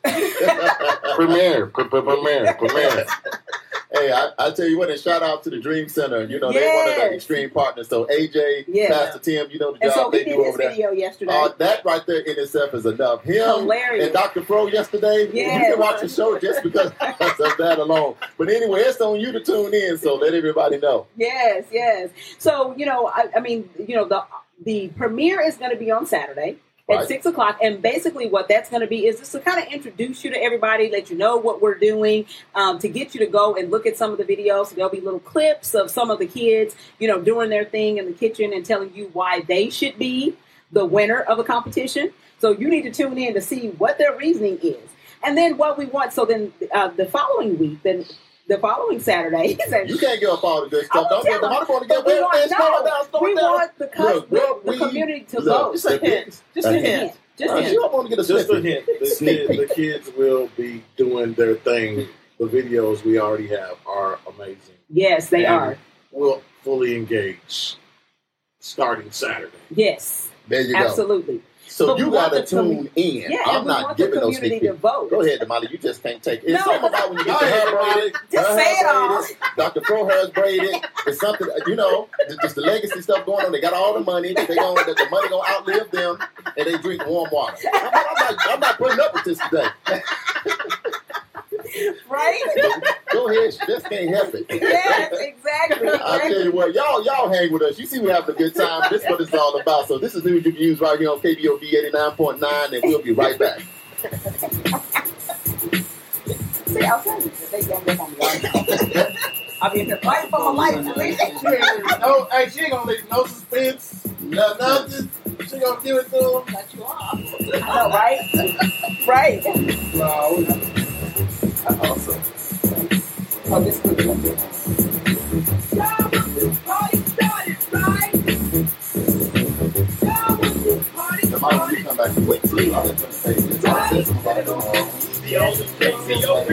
Premiere, pre- pre- premiere, premiere. hey, I, I tell you what, and shout out to the Dream Center. You know, they're one of the extreme partners. So AJ, Yeah. Pastor Tim, you know the And job so they did do his over there. video yesterday. Uh, that right there in itself is enough. Him Hilarious. and Dr. Pro yesterday, you Yes. can watch the show just because of that alone. But anyway, it's on you to tune in, so let everybody know. Yes, yes. So you know, I, I mean, you know, the the premiere is going to be on Saturday at Right. six o'clock, and basically what that's going to be is just to kind of introduce you to everybody, let you know what we're doing, um, to get you to go and look at some of the videos. There'll be little clips of some of the kids, you know, doing their thing in the kitchen and telling you why they should be the winner of a competition. So you need to tune in to see what their reasoning is. And then what we want, so then uh, the following week, then the following Saturday, You can't give up all the good stuff. Don't get tell them. them, I'm going to but get we want, man, down, no, we down. want the, cus- Look, the, look, the we- community to look, vote. Just a hint. Just A a Just a hint. hint. Just Uh, a you hint. don't want to get a Just a hint. The, kid, the kids will be doing their thing. The videos we already have are amazing. Yes, they And are. We'll fully engage starting Saturday. Yes, There you go. absolutely. So But you gotta the commu- tune in. Yeah, I'm not giving community sneak to vote. Go ahead, Damali. You just can't take it. It's No. something about when you get ahead, hair braided. Just say it all. Dr. Pro hair's braided. It's something, you know, just the legacy stuff going on. They got all the money. They going that the money gonna outlive them, and they drink warm water. I'm, I'm not, I'm not putting up with this today. Right? Go ahead, she just can't help it. yes, exactly. I tell you what, y'all y'all hang with us. You see we having a good time. This is what it's all about. So this is news you can use right here on KBOB 89.9, and we'll be right back. See, I'll tell you, they gang up on me right. I've been here fighting for my life. no, hey, she ain't gonna leave no suspense, no nothing. She gonna give it to him. Cut you off. I know, right? Right. No, Awesome. Oh, this could be Tomorrow you come back quick too. I'm just gonna say this. I'll say something about it tomorrow. The old KBOB,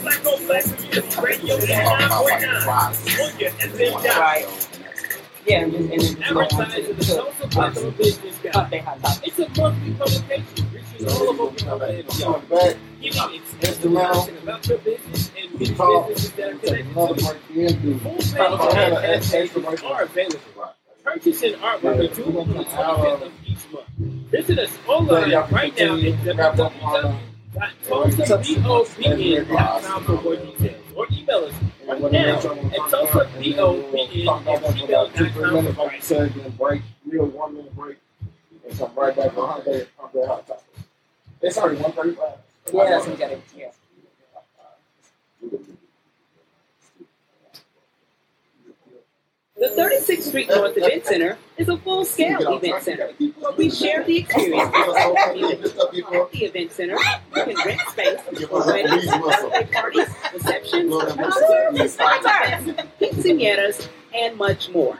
Black on Black Community Radio 89.9 on your FM dial. Right. Yeah, and and Advertise in the Black Owned Business topic. It's a monthly publication reaching all of Oklahoma and beyond, back. giving information about your business and which businesses that are connected Another break in. Full page advertisements are available. Purchase artwork are due on the 25th of each month. Visit us online right now at www.tulsabobn.com for more details. Or email us right now at real one minute break, and come right back hot topic. It's already one thirty-five. Yeah, that's what yeah. The 36th Street North Event Center is a full-scale event center we share the experience. At the event center, you can rent space for weddings, birthday parties, receptions, concerts, quinceañeras, and much more.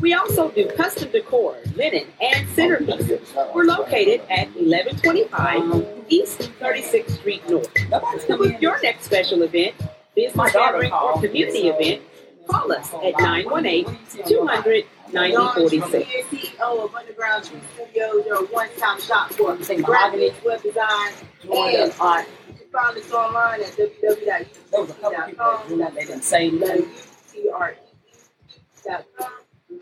We also do custom decor, linen, and centerpieces. We're located at 1125 East 36th Street North. To book your next special event, business gathering, or community event, call us at 918 200 9046. CEO of Underground Tree Studios, you're a one-stop shop for Think graphics, web design, and art. you can find us online at they didn't say nothing.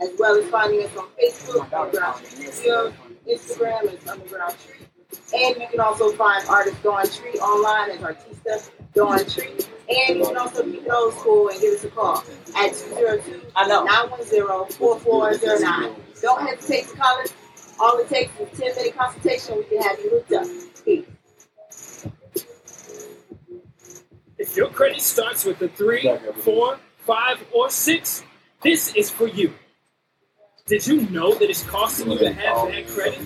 As well as finding us on Facebook, Underground Tree Studios, Instagram is Underground Tree, and you can also find artist Dawn Tree online as Artista Dawn Tree, and you can also keep it old school and give us a call at 202 910 4409. Don't hesitate to call us. All it takes is a 10 minute consultation. We can have you hooked up. Peace. If your credit starts with a three, four, five, or six, this is for you. Did you know that it's costing you to have bad credit?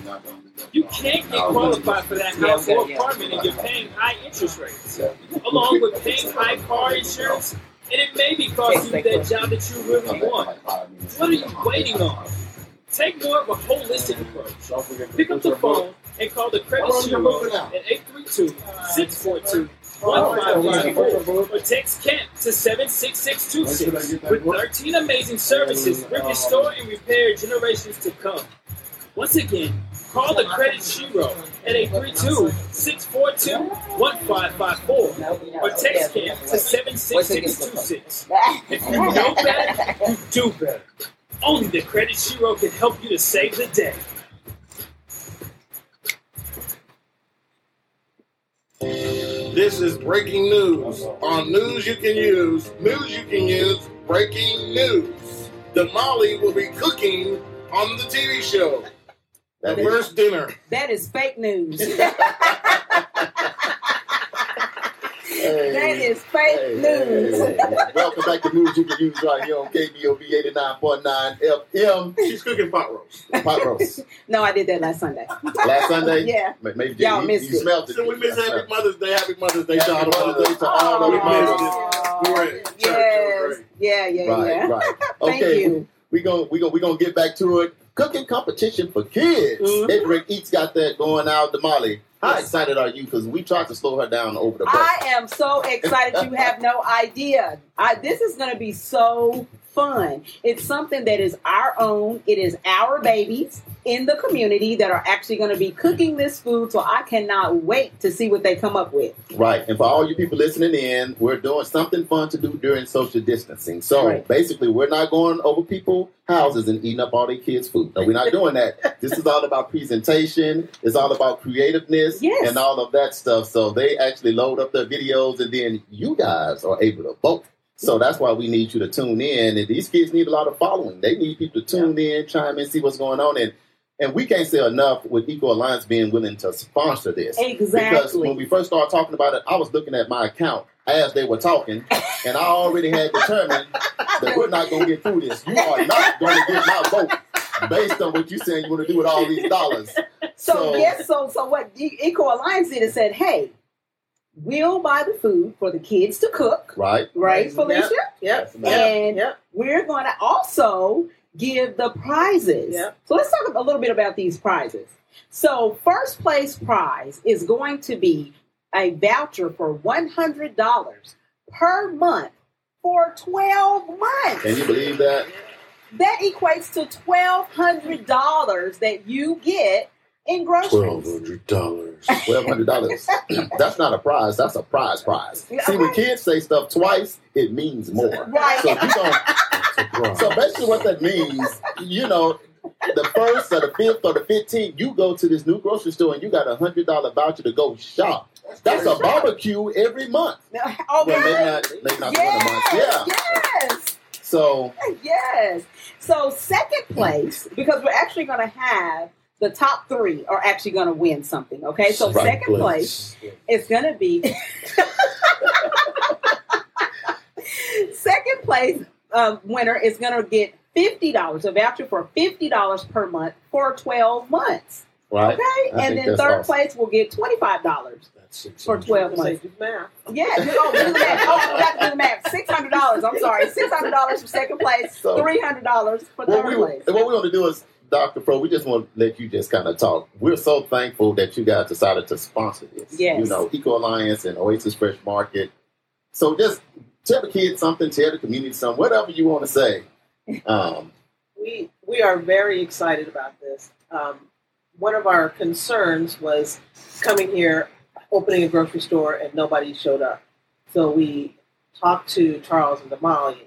You can't get qualified for that house or apartment and you're paying high interest rates, along with paying high car insurance, and it may be costing you that job that you really want. What are you waiting on? Take more of a holistic approach. Pick up the phone and call the Credit Bureau at 832-642-1554 or text CAMP to 76626. With 13 amazing services, we restore and repair generations to come. Once again, call the Credit Bureau at 832-642-1554 or text CAMP to 76626. If you know better, you do better. Only the Credit Bureau can help you to save the day. This is breaking news on News You Can Use. News You Can Use. Breaking news. Damali will be cooking on the TV show. That The first dinner. That is fake news. Hey. That is fake Hey, news. hey, hey. Welcome back to News You Can Use right here on KBOB 89.9 FM. She's cooking pot roast. Pot roast. No, I did that last Sunday. Last Sunday? Yeah. Maybe Y'all you, missed you it. smelled it. So we miss Happy Mother's Day. Happy Mother's Day to all Happy the Mother's Day mothers. to all of the we missed mothers. Church, Yes. great. Yeah, yeah, Right, yeah. right. Okay, you. we gonna we gonna we gonna get back to it. Cooking competition for kids. Mhm. Edric Eats got that going out. Damali, how Yes. excited are you? Because we tried to slow her down over the break. I am so excited. You have no idea. I, this is going to be so fun. It's something that is our own. It is our babies in the community that are actually going to be cooking this food. So I cannot wait to see what they come up with. Right. And for all you people listening in, we're doing something fun to do during social distancing. So Right. basically, we're not going over people's houses and eating up all their kids' food. No, we're not doing that. this is all about presentation. It's all about creativeness Yes. and all of that stuff. So they actually load up their videos and then you guys are able to vote. So that's why we need you to tune in. And these kids need a lot of following. They need people to tune in, chime in, see what's going on. And and we can't say enough with Eco Alliance being willing to sponsor this. Exactly. Because when we first started talking about it, I was looking at my account as they were talking, and I already had determined that we're not going to get through this. You are not going to get my vote based on what you're saying you want to do with all these dollars. So, So- yes, so so what Eco Alliance did is said, hey, we'll buy the food for the kids to cook, Right? right, Felicia? Yep. And Yep. we're going to also give the prizes. Yep. So let's talk a little bit about these prizes. So first place prize is going to be a voucher for one hundred dollars per month for twelve months. Can you believe that? That equates to twelve hundred dollars that you get in Twelve groceries. hundred dollars. Twelve hundred dollars. That's not a prize. That's a prize prize. See, when kids say stuff twice, it means more. Right. So you don't So basically, what that means, you know, the first or the fifth or the fifteenth, you go to this new grocery store and you got a hundred dollar voucher to go shop. That's a barbecue every month. Okay. Well, maybe not, maybe not yes, month. Yeah. yes. So Yes. So second hmm. place, because we're actually going to have the top three are actually going to win something. Okay. So Right second place, is going to be second place um, winner is going to get fifty dollars, a voucher for fifty dollars per month for twelve months. right. Okay. I and then third awesome. place will get twenty five dollars for twelve months. do math. Yeah, you oh, do the math. Oh, I forgot to do the math. Six hundred dollars. I'm sorry, six hundred dollars for second place, So- three hundred dollars for What third we place. what we want to do is, Doctor Pro, we just want to let you just kind of talk. We're so thankful that you guys decided to sponsor this. Yes. You know, Eco Alliance and Oasis Fresh Market. So just tell the kids something, tell the community something, whatever you want to say. Um, we we are very excited about this. Um, one of our concerns was coming here, opening a grocery store, and nobody showed up. So we talked to Charles and Damali.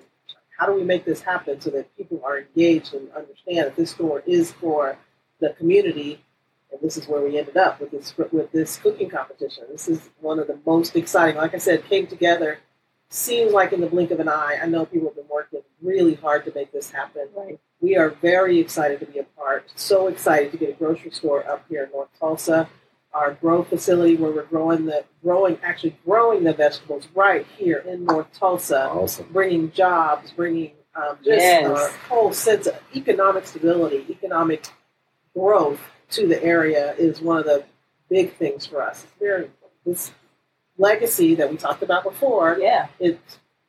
How do we make this happen so that people are engaged and understand that this store is for the community? And this is where we ended up with this with this cooking competition. This is one of the most exciting. Like I said, came together. Seems like in the blink of an eye. I know people have been working really hard to make this happen. Right. We are very excited to be a part. So excited to get a grocery store up here in North Tulsa. Our grow facility where we're growing the growing actually growing the vegetables right here in North Tulsa, awesome. bringing jobs, bringing um, just Yes. a whole sense of economic stability, economic growth to the area is one of the big things for us. It's very this legacy that we talked about before Yeah. it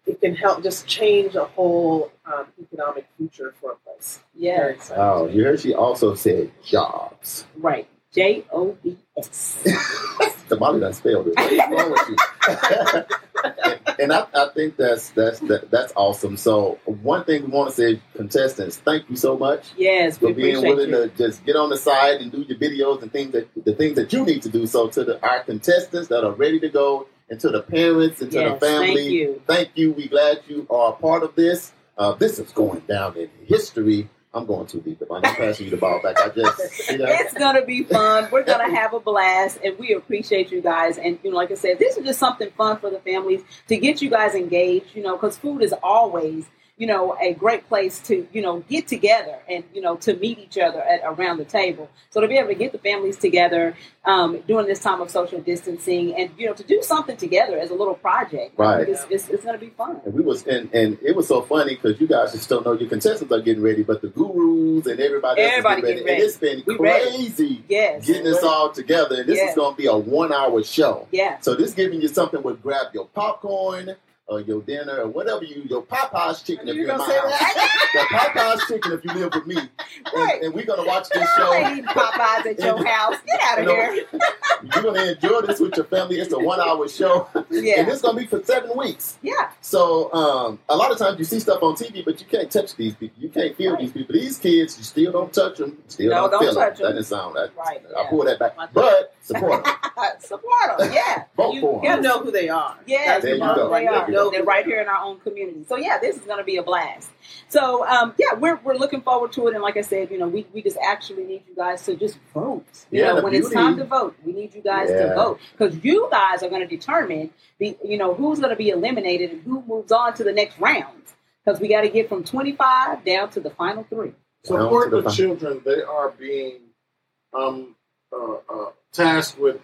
it can help just change a whole um, economic future for a place. Yeah. Oh, you heard she also said jobs. Right. J O B S. Somebody done spelled it. What's wrong with you? and I, I think that's that's that, that's awesome. So one thing we want to say, contestants, thank you so much Yes, we for being willing you. to just get on the side and do your videos and things that the things that you need to do. So to the, our contestants that are ready to go, and to the parents and to Yes, the family, thank you. thank you. We glad you are a part of this. Uh, this is going down in history. I'm going too deep. If I'm not passing you the ball back. I just, you know, It's gonna be fun. We're gonna have a blast, and we appreciate you guys. And you know, like I said, this is just something fun for the families to get you guys engaged. You know, because food is always you know a great place to you know get together and you know to meet each other at around the table. So to be able to get the families together um, during this time of social distancing, and you know to do something together as a little project, Right. It's, it's, it's gonna be fun. And we was and, and it was so funny because you guys just don't know your contestants are getting ready, but the gurus and everybody else Everybody is getting getting ready. ready. And it's been We ready. crazy Yes. getting this all together. And this Yeah. is going to be a one hour show. Yeah. So this giving you something with grab your popcorn, or your dinner or whatever you your Popeyes chicken if You you're in my say house. that? the Popeyes chicken if you live with me. Right. And, and we're gonna watch this I show. ain't eating Popeyes at your house. Get out of You know, here. You're gonna enjoy this with your family. It's a one hour show. Yeah. And it's gonna be for seven weeks. Yeah. So um, a lot of times you see stuff on TV, but you can't touch these people. You can't feel these people. These kids, you still don't touch them. Still No, don't, don't feel touch them. 'em. That didn't sound that. Right. I pull that back. But support them. Support them. Yeah. Vote You, for you them. know who they are. Yeah, There you They are. There. They're right here in our own community. So yeah, this is going to be a blast. So um, yeah, we're, we're looking forward to it. And like I said, you know, we, we just actually need you guys to just vote. You Yeah, know, the when it's time to vote, we need you guys to vote because you guys are going to determine the you know who's going to be eliminated and who moves on to the next round because we got to get from twenty five down to the final three. Support the the- children. They are being um, uh, uh, tasked with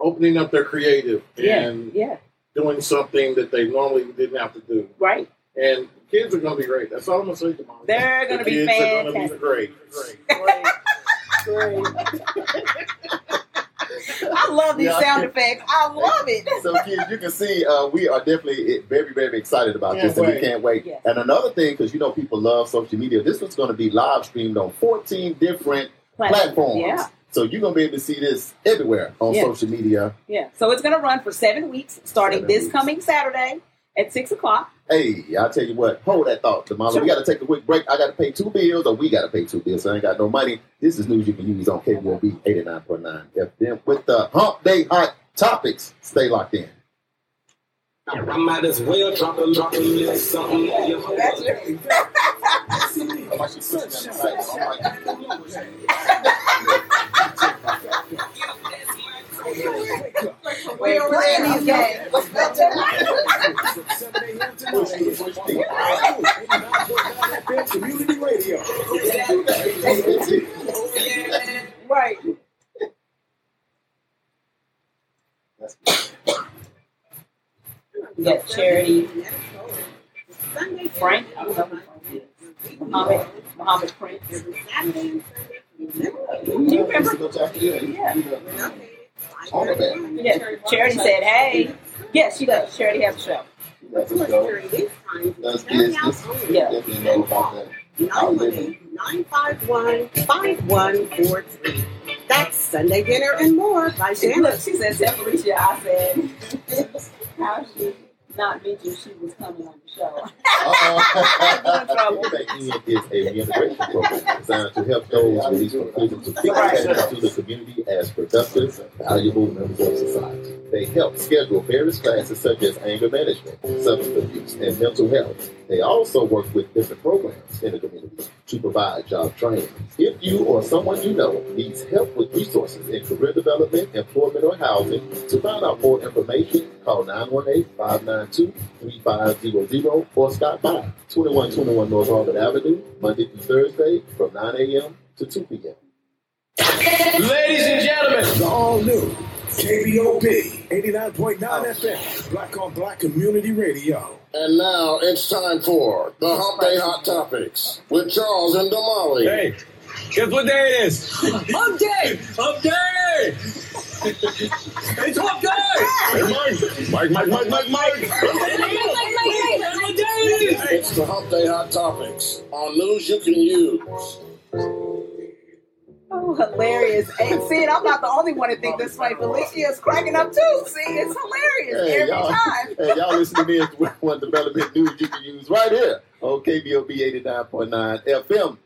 opening up their creative Yeah, and yeah, doing something that they normally didn't have to do. right. And kids are going to be great. That's all I'm going to say to mom. They're going to be kids are gonna fantastic. be great. great. Great. I love these Yeah. sound effects. I love it. so kids, you can see uh, we are definitely very, very excited about Can't this, and we can't wait. Yes. And another thing, because you know people love social media, this one's going to be live streamed on 14 different platforms. Yeah. So you're going to be able to see this everywhere on Yeah. social media. Yeah. So it's going to run for seven weeks, starting Seven this weeks. coming Saturday at six o'clock. Hey, I'll tell you what, hold that thought, Damali. Sure. We got to take a quick break. I got to pay two bills, or we got to pay two bills. So I ain't got no money. This is news you can use on KBOB 89.9 FM with the Hump Day Hot Topics. Stay locked in. I might as well drop a drop a little something on oh, your It. We're playing these games. Community radio. Right. We got Charity, Frank. Muhammad, Muhammad Prince. Do you remember? Yeah. Yeah. Charity said, hey. Yes, she does. Charity has a show. That's a show. That's business. Yeah. Definitely know about that. I'll live in- 951-5143. That's Sunday dinner and more by She, Shannon. look, she said, Felicia, I said, how she not mention she was coming on the show. Uh-oh. Feedback In is a reintegration program designed to help those released from prison to fit back into the community as productive, valuable members of society. They help schedule various classes such as anger management, substance abuse, and mental health. They also work with different programs in the community to provide job training. If you or someone you know needs help with resources in career development, employment, or housing, to find out more information, call 918-592-3500 or stop by 2121 North Harvard Avenue, Monday through Thursday from 9 a.m. to 2 p.m. Ladies and gentlemen, The all new KBOB 89.9 FM, Black on Black Community Radio. And now it's time for the Hump Day Hot Topics with Charles and Damali. Hey, guess what day it is? Hump day! Hump day! it's Hump day! Hey, Mike! Mike, Mike, Mike, Mike, Mike! Guess what day it is? It's the Hump Day Hot Topics on news you can use. Oh, hilarious. And see, I'm not the only one to think this way. Felicia is cracking up too. See, it's hilarious Hey, every y'all. time. Hey, y'all listen to me as one development news you can use right here on KBOB 89.9 FM.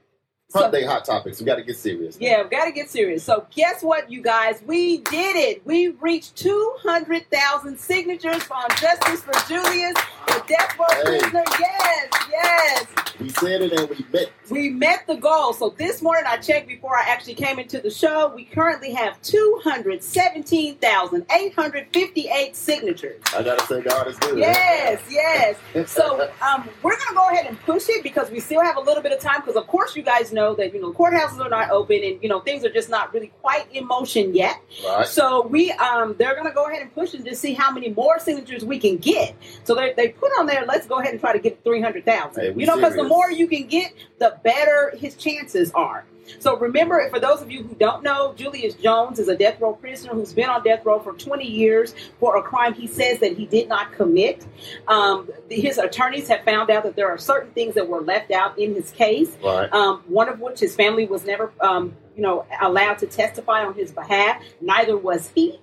Hump Day Hot Topics. We got to get serious. Yeah, we got to get serious. So, guess what, you guys? We did it. We reached 200,000 signatures on Justice for Julius, the death row Hey. prisoner. Yes, yes. We said it and we met. We met the goal. So, this morning I checked before I actually came into the show. We currently have 217,858 signatures. I got to say, God is good. Yes, yes. So um, we're going to go ahead and push it because we still have a little bit of time. Because of course, you guys know that you know courthouses are not open and you know things are just not really quite in motion yet. Right. So we um, they're going to go ahead and push it just see how many more signatures we can get. So they they put on there. Let's go ahead and try to get three hundred thousand. Hey, you know, because the more you can get, the better his chances are. So remember, for those of you who don't know, Julius Jones is a death row prisoner who's been on death row for 20 years for a crime he says that he did not commit. Um, his attorneys have found out that there are certain things that were left out in his case. Right. Um, one of which his family was never, um, you know, allowed to testify on his behalf. Neither was he.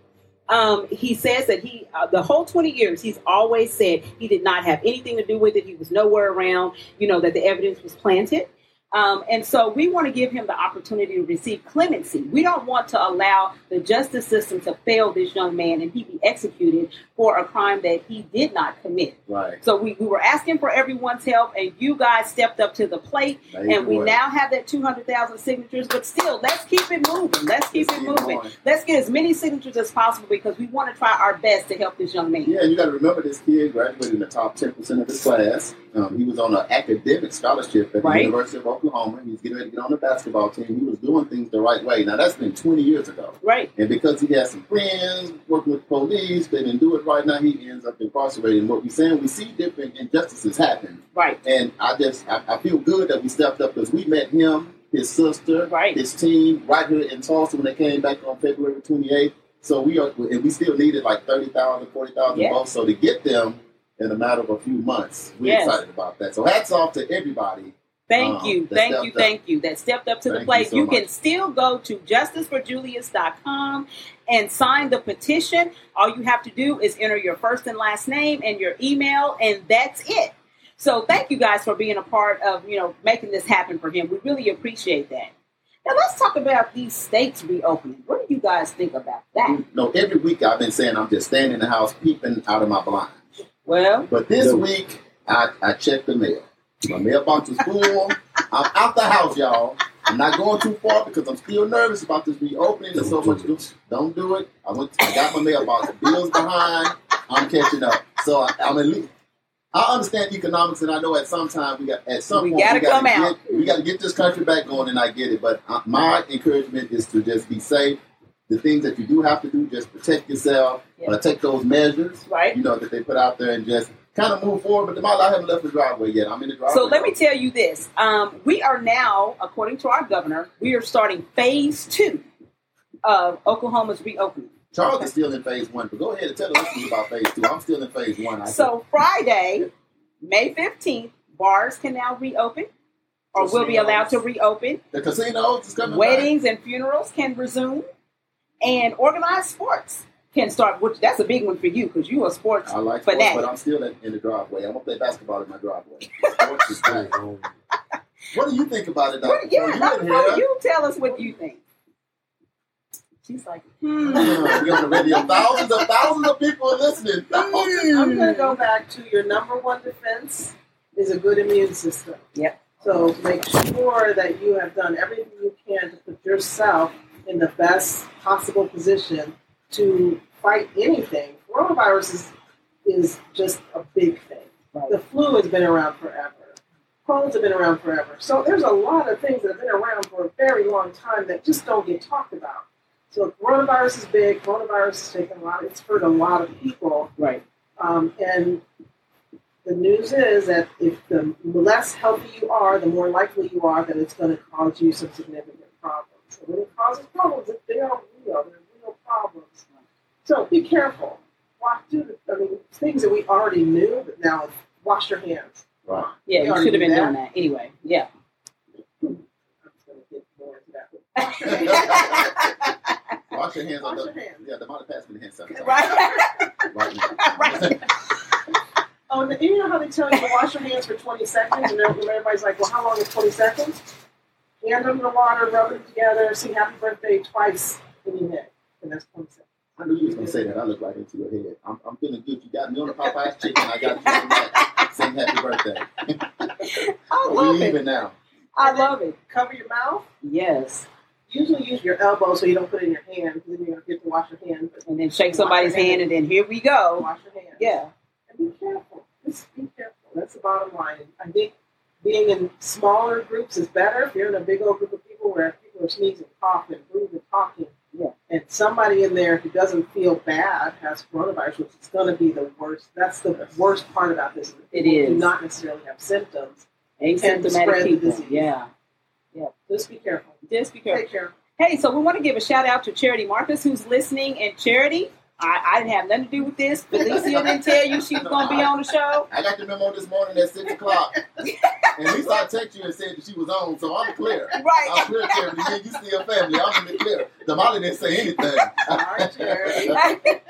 Um, he says that he, uh, the whole 20 years, he's always said he did not have anything to do with it. He was nowhere around, you know, that the evidence was planted. Um, and so we want to give him the opportunity to receive clemency. We don't want to allow the justice system to fail this young man and he be executed for a crime that he did not commit. Right. So we, we were asking for everyone's help, and you guys stepped up to the plate, and we now have that 200,000 signatures. But still, let's keep it moving. Let's keep it moving. Let's get as many signatures as possible because we want to try our best to help this young man. Yeah, you got to remember this kid graduated in the top 10% of his class. Um, he was on an academic scholarship at the Right. University of Oklahoma. He was getting ready to get on the basketball team. He was doing things the right way. Now, that's been 20 years ago. Right. And because he has some friends working with police, they didn't do it right now, he ends up incarcerated. And what we're saying, we see different injustices happen. Right. And I just, I, I feel good that we stepped up because we met him, his sister, right. his team, right here in Tulsa when they came back on February 28th. So we are, and we still needed like 30,000, 40,000 Yeah. votes. So to get them in a matter of a few months, we're Yes. excited about that. So hats off to everybody. Thank um, you, thank you, up. thank you. That stepped up to the Thank you plate. so You, can still go to justiceforjulius.com and sign the petition. All you have to do is enter your first and last name and your email, and that's it. So thank you guys for being a part of you know making this happen for him. We really appreciate that. Now let's talk about these states reopening. What do you guys think about that? No, every week I've been saying I'm just standing in the house peeping out of my blind. Well, But this week, I, I checked the mail. My mailbox was full. I'm out the house, y'all. I'm not going too far because I'm still nervous about this reopening. There's so much to do. Don't do it. I went. I got my mailbox. Bills behind. I'm catching up. So I, I'm at least. I understand economics, and I know at some time we got at some We point gotta we gotta come get, out. We got to get this country back going, and I get it. But uh, my encouragement is to just be safe. The things that you do have to do, just protect yourself. Uh, take those measures, right? You know that they put out there, and just kind of move forward. But Damali, I haven't left the driveway yet. I'm in the driveway. So let me tell you this. Um, we are now, according to our governor, we are starting phase two of Oklahoma's reopening. Charles is still in phase one, but go ahead and tell us about phase two. I'm still in phase one. I So Friday, May 15th, bars can now reopen or will be allowed to reopen. the casinos is coming. Weddings and funerals can resume. And organized sports can start, which that's a big one for you because you are a sports. I like sports, fanatic. but I'm still in, in the driveway. I'm gonna play basketball in my driveway. Sports is back. What do you think about it, Doctor? yeah, Ford? Dr. You in here? Ford, you tell us what you think. She's like, hmm. We're on the radio. Thousands of thousands of people are listening. I'm going to go back to your number one defense is a good immune system. Yep. So make sure that you have done everything you can to put yourself in the best possible position to fight anything. Coronavirus is, is just a big thing. The flu has been around forever. Colds have been around forever. So there's a lot of things that have been around for a very long time that just don't get talked about. So coronavirus is big. Coronavirus has taken a lot. It's hurt a lot of people. Right. Um, and the news is that if the less healthy you are, the more likely you are that it's going to cause you some significant problems. So when it causes problems, they are real. They're real problems. So be careful. Wash, do the, I mean, things that we already knew, but now it's wash your hands. Right. Yeah, We you should have been knew doing that anyway. Yeah. Wash your hands. on Wash the, your hands. Yeah, the amount of pass me the hand sanitizer. Right. right now. Oh, and you know how they tell you to wash your hands for 20 seconds, and then everybody's like, well, how long is 20 seconds? Hand them the water, rub it together, sing happy birthday twice in your head. And that's 20. I knew you was gonna say that. I look right into your head. I'm, I'm feeling good. You got me on the Popeye's chicken. I got you on that. Sing happy birthday. I we love it. leaving now. I love it. Cover your mouth. Yes. Usually use your elbow so you don't put it in your hand because then you're going to get to wash your hands. And then shake somebody's hand, and then here we go. Wash your hands. Yeah. And be careful. Just be careful. That's the bottom line. I think being in smaller groups is better. If you're in a big old group of people where people are sneezing, coughing, breathing, talking, Yeah. and somebody in there who doesn't feel bad has coronavirus, which is going to be the worst. That's the worst part about this. It is. Do not necessarily have symptoms. Asymptomatic and spread the people. disease. Yeah. Yeah. Just be careful. Just be careful. Take care. Hey, so we want to give a shout out to Charity Marcus who's listening. And Charity, I, I didn't have nothing to do with this. Felicia didn't tell you she was going to be on the show. I got the memo this morning at six o'clock, and Lisa I texted you and said that she was on, so I'm clear. Right. I'm clear, Terry. And you still family. I'm in the clear. Damali didn't say anything.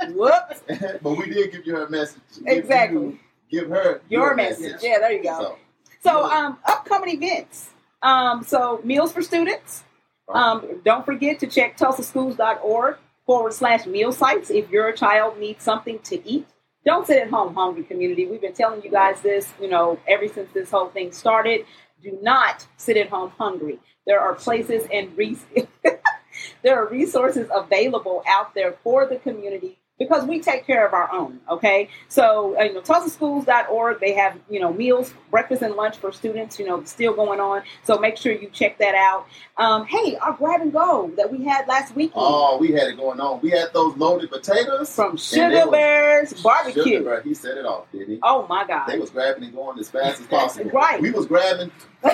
Whoops. but we did give you her message. Give Exactly. you- Give her Your message. Yeah, there you go. So, So, um, upcoming events. Um, so meals for students. Um, don't forget to check tulsaschools.org forward slash meal sites if your child needs something to eat. Don't sit at home hungry, community. We've been telling you guys this, you know, ever since this whole thing started. Do not sit at home hungry. There are places and there are resources available out there for the community because we take care of our own. Okay, so uh, you know, TulsaSchools.org. They have you know meals, breakfast, and lunch for students. You know, still going on. So make sure you check that out. Um, hey, our grab and go that we had last weekend oh, we had it going on. We had those loaded potatoes from Sugar Bears Barbecue. Sugar Bear, he set it off, did he? Oh my God! They was grabbing and going as fast as possible. Right. We was grabbing.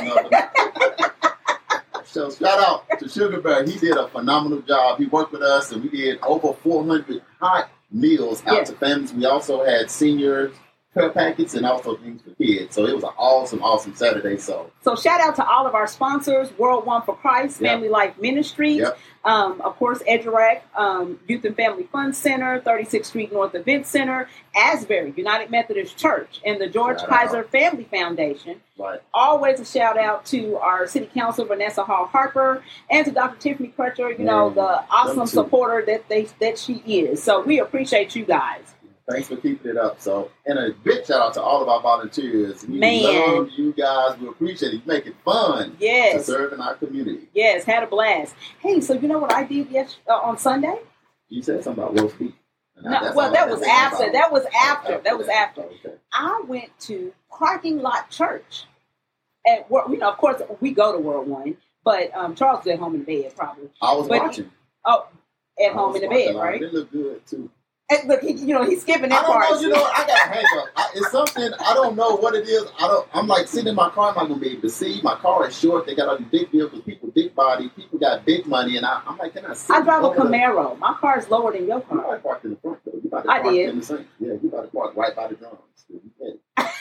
so shout out to Sugar Bear. He did a phenomenal job. He worked with us, and we did over 400 hot meals out Yeah. to families. We also had seniors care packets and also things for kids. So it was an awesome, awesome Saturday. So So shout out to all of our sponsors: World One for Christ, Yep. Family Life Ministries, Yep. Um, of course, Ed Direct, um, Youth and Family Fund Center, 36th Street North Event Center, Asbury United Methodist Church, and the George Shout Kaiser out. Family Foundation. right. Always a shout out to our City Council Vanessa Hall Harper and to Dr. Tiffany Crutcher. You know the awesome supporter that they that she is. So we appreciate you guys. Thanks for keeping it up. So, and a big shout out to all of our volunteers. We Man. love you guys. We appreciate it. You make it fun to Yes. serve in our community. Yes, had a blast. Hey, so you know what I did yes uh, on Sunday? You said something about roast beef. No, well, that was can say after. about That was after. That was after. I went to parking lot church. At work, you know, of course, we go to World One, but um, Charles was at home in bed probably. I was But- watching. Oh, at I home in the bed, right? It looked good too. And look, he, you know, he's skipping that I don't part. know. You know. I got a hang up. I, it's something I don't know what it is. I don't. I'm like sitting in my car. I'm not gonna be able to see. My car is short. They got all these big vehicles. People big body. People got big money, and I, I'm like, can I see? I drive a Camaro. My car is lower than your You car. probably parked in the front though. You about to I did. in the same. Yeah, you about to park right by the drums.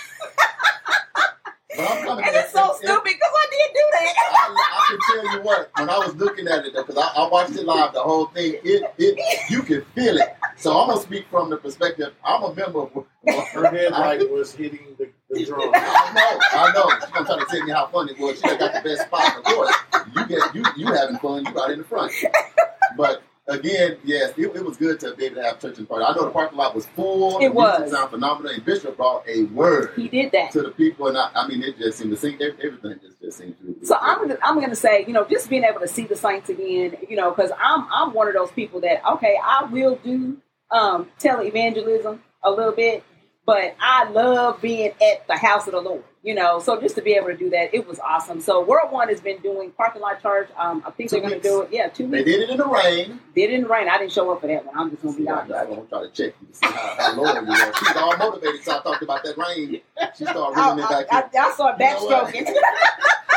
You. But I'm coming And it's so it- it- stupid because I did do that. I, I can tell you what, when I was looking at it, because I, I watched it live, the whole thing, it, it, you can feel it. So I'm gonna speak from the perspective. I'm a member of. Her headlight was hitting the, the drum. I know, I know. She's gonna try to tell me how fun it was. She got the best spot. Of course, you get you you having fun. You got in the front. But again, yes, it, it was good to be able to have church and party. I know the parking lot was full. It was. sound phenomenal. And Bishop brought a word He did that. to the people, and I, I mean, it just seemed to sing. Everything just just seemed to. So I'm gonna, I'm gonna say, you know, just being able to see the saints again, you know, because I'm I'm one of those people that okay, I will do um, televangelism a little bit, but I love being at the house of the Lord, you know. So just to be able to do that, it was awesome. So World One has been doing parking lot charge. Um, I think Two they're gonna do it. Yeah, two They weeks. did it in the rain. Did it in the rain. I didn't show up for that one. I'm just gonna be honest. I'm gonna try to check you to see how, how loyal you are. She's all motivated, so I talked about that rain. She started reeling it back I, in. I, I started You know.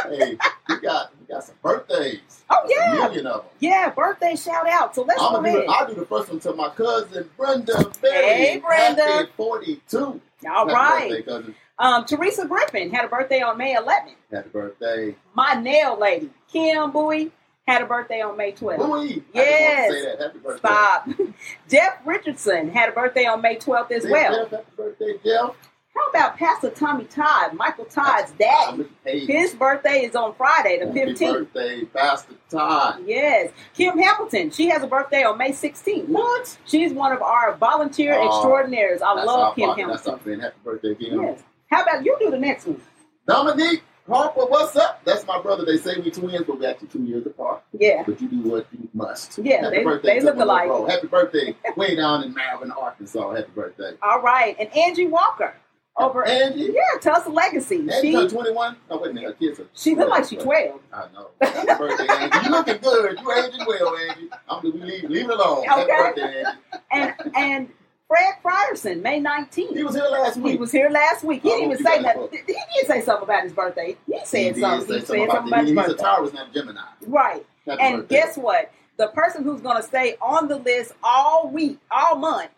Hey, we got we got some birthdays. oh yeah, A yeah, million of them. yeah. Birthday shout out. So let's I'm go ahead. the, I'll do the first one to my cousin Brenda Berry. Hey, Brenda. Happy 42. All Happy right. birthday, cousin. Um, Teresa Griffin had a birthday on May 11th. Happy birthday. My nail lady, Kim Bowie, had a birthday on May 12th. Bowie! Yes. I just want to say that. Happy birthday. Stop. Jeff Richardson had a birthday on May 12th as well. Jeff, happy birthday, Jeff. How about Pastor Tommy Todd, Michael Todd's dad? His birthday is on Friday, the 15th. birthday, Pastor Todd. Yes. Kim Hamilton, she has a birthday on May 16th. What? She's one of our volunteer Oh, extraordinaires. I love Kim partner. That's Hamilton. our friend. Happy birthday, Kim. Yes. How about you do the next one? Dominique Harper, what's up? That's my brother. They say we twins, but we're actually two years apart. Yeah. But you do what you must. Yeah, Happy they- birthday they look alike. bro. Happy birthday way down in Malvern, Arkansas. Happy birthday. All right. And Angie Walker. over uh, Angie? Yeah, Tell us Tulsa Legacy. Angie She turned 21? No, wait a minute. Her kids are. she look like she's twelve. I know. Happy birthday, Angie. You looking good. You aging well, Angie. I'm gonna leave, leave it alone. Happy Okay. birthday, Angie. And and Fred Frierson, May nineteenth. He was here last week. He was here last week. He Oh, didn't even say nothing. He did say something about his birthday. He said He something. He said something about that. his He's a birthday. Taurus named Gemini. Right. And birthday. guess what? The person who's going to stay on the list all week, all month,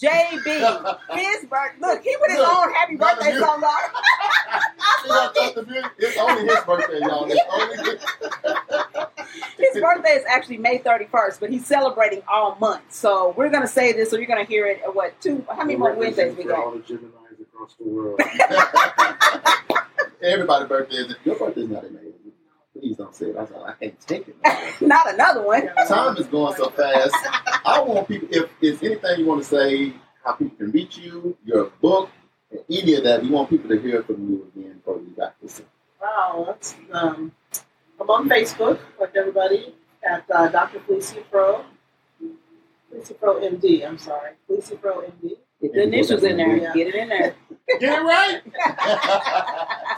JB, his birthday. Look, he put his Look, own happy birthday song on. See, I thought the music- It's only his birthday, y'all. His. Birthday is actually May 31st, but he's celebrating all month. So we're going to say this, so you're going to hear it, uh, what, two, how many more Wednesdays we For all got? the Geminis across the world. Everybody's birthday is. Your birthday's not in May. Please don't say it. I, I can't take it. Not another one. Time is going so fast. I want people, if there's anything you want to say, how people can reach you, your book, and any of that, we want people to hear from you again before we got this. Wow, that's um, I'm on Facebook, like everybody, at uh, Dr. Felicia Froe. Felicia Froe MD, I'm sorry. Felicia Froe MD. Get the initials in there. Yeah. Get it in there. Get it right.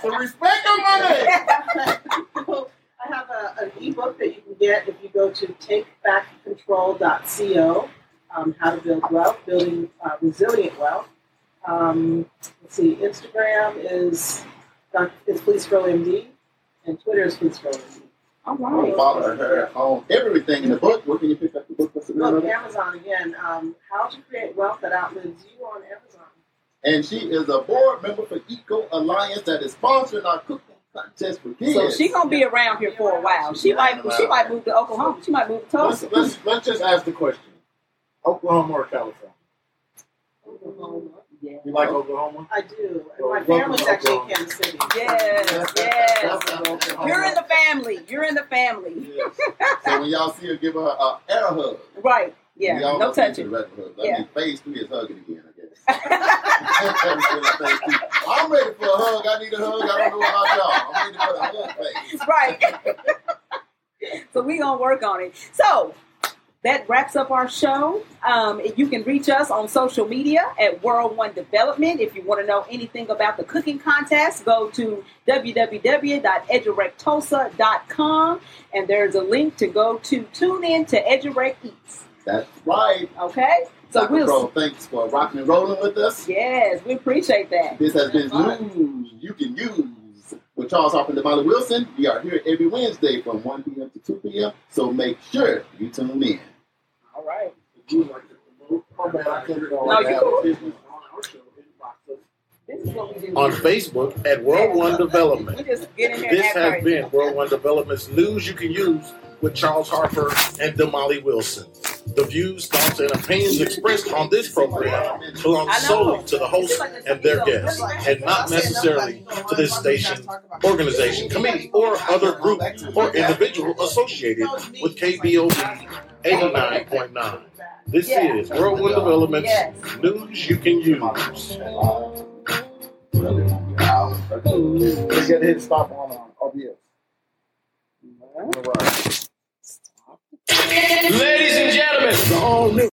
so respect on my name. I have a, an ebook that you can get if you go to takebackcontrol.co, um, how to build wealth, building uh, resilient wealth. Um, let's see, Instagram is Dr. is Please Grow MD, and Twitter is Please Grow MD. All I'll right. follow her on everything in the book. Where can you pick up the book? What's the name Look, of it? Amazon again. Um, how to create wealth that outlives you on Amazon. And she is a board member for Eco Alliance that is sponsoring our cooking contest for kids. So she's gonna be around here for a while. She might she might move to Oklahoma. She might move to Let's, let's, let's just ask the question. Oklahoma or California? Yeah. You like Oklahoma? I do. Well, my family's actually in. Kansas City. Yes, yes. You're in the family. You're in the family. Yes. so when y'all see her, give her a air hug. Right. Yeah. Y'all No touching. a hug. I Yeah. phase three is hugging again, I guess. I'm ready for a hug. I need a hug. I don't know about y'all. I'm ready for the hug phase. right. so we gonna work on it. So that wraps up our show. Um, you can reach us on social media at World One Development. If you want to know anything about the cooking contest, go to www.edurectulsa.com and there's a link to go to tune in to Ed Direct Eats. That's right. Okay? So Dr. we'll Froe, thanks for rocking and rolling with us. Yes, we appreciate that. This has been News You Can Use with Charles Harper and Damali Wilson. We are here every Wednesday from 1 p.m. to 2 p.m. So make sure you tune in. All right. You like to promote? My bad, I couldn't go No, on you cool. On our show. Inbox us. This is what we do. On Facebook at World One Development. We just get in there This has been World One Development's news you can use with Charles Harper and Damali Wilson. The views, thoughts, and opinions expressed on this program belong solely to the host and their guests, and not necessarily to this station, organization, committee, or other group or individual associated with KBOB 89.9. This is World One Development's Yes. news you can use. They get hit stop on uh, OBS. Ladies and gentlemen, The all new.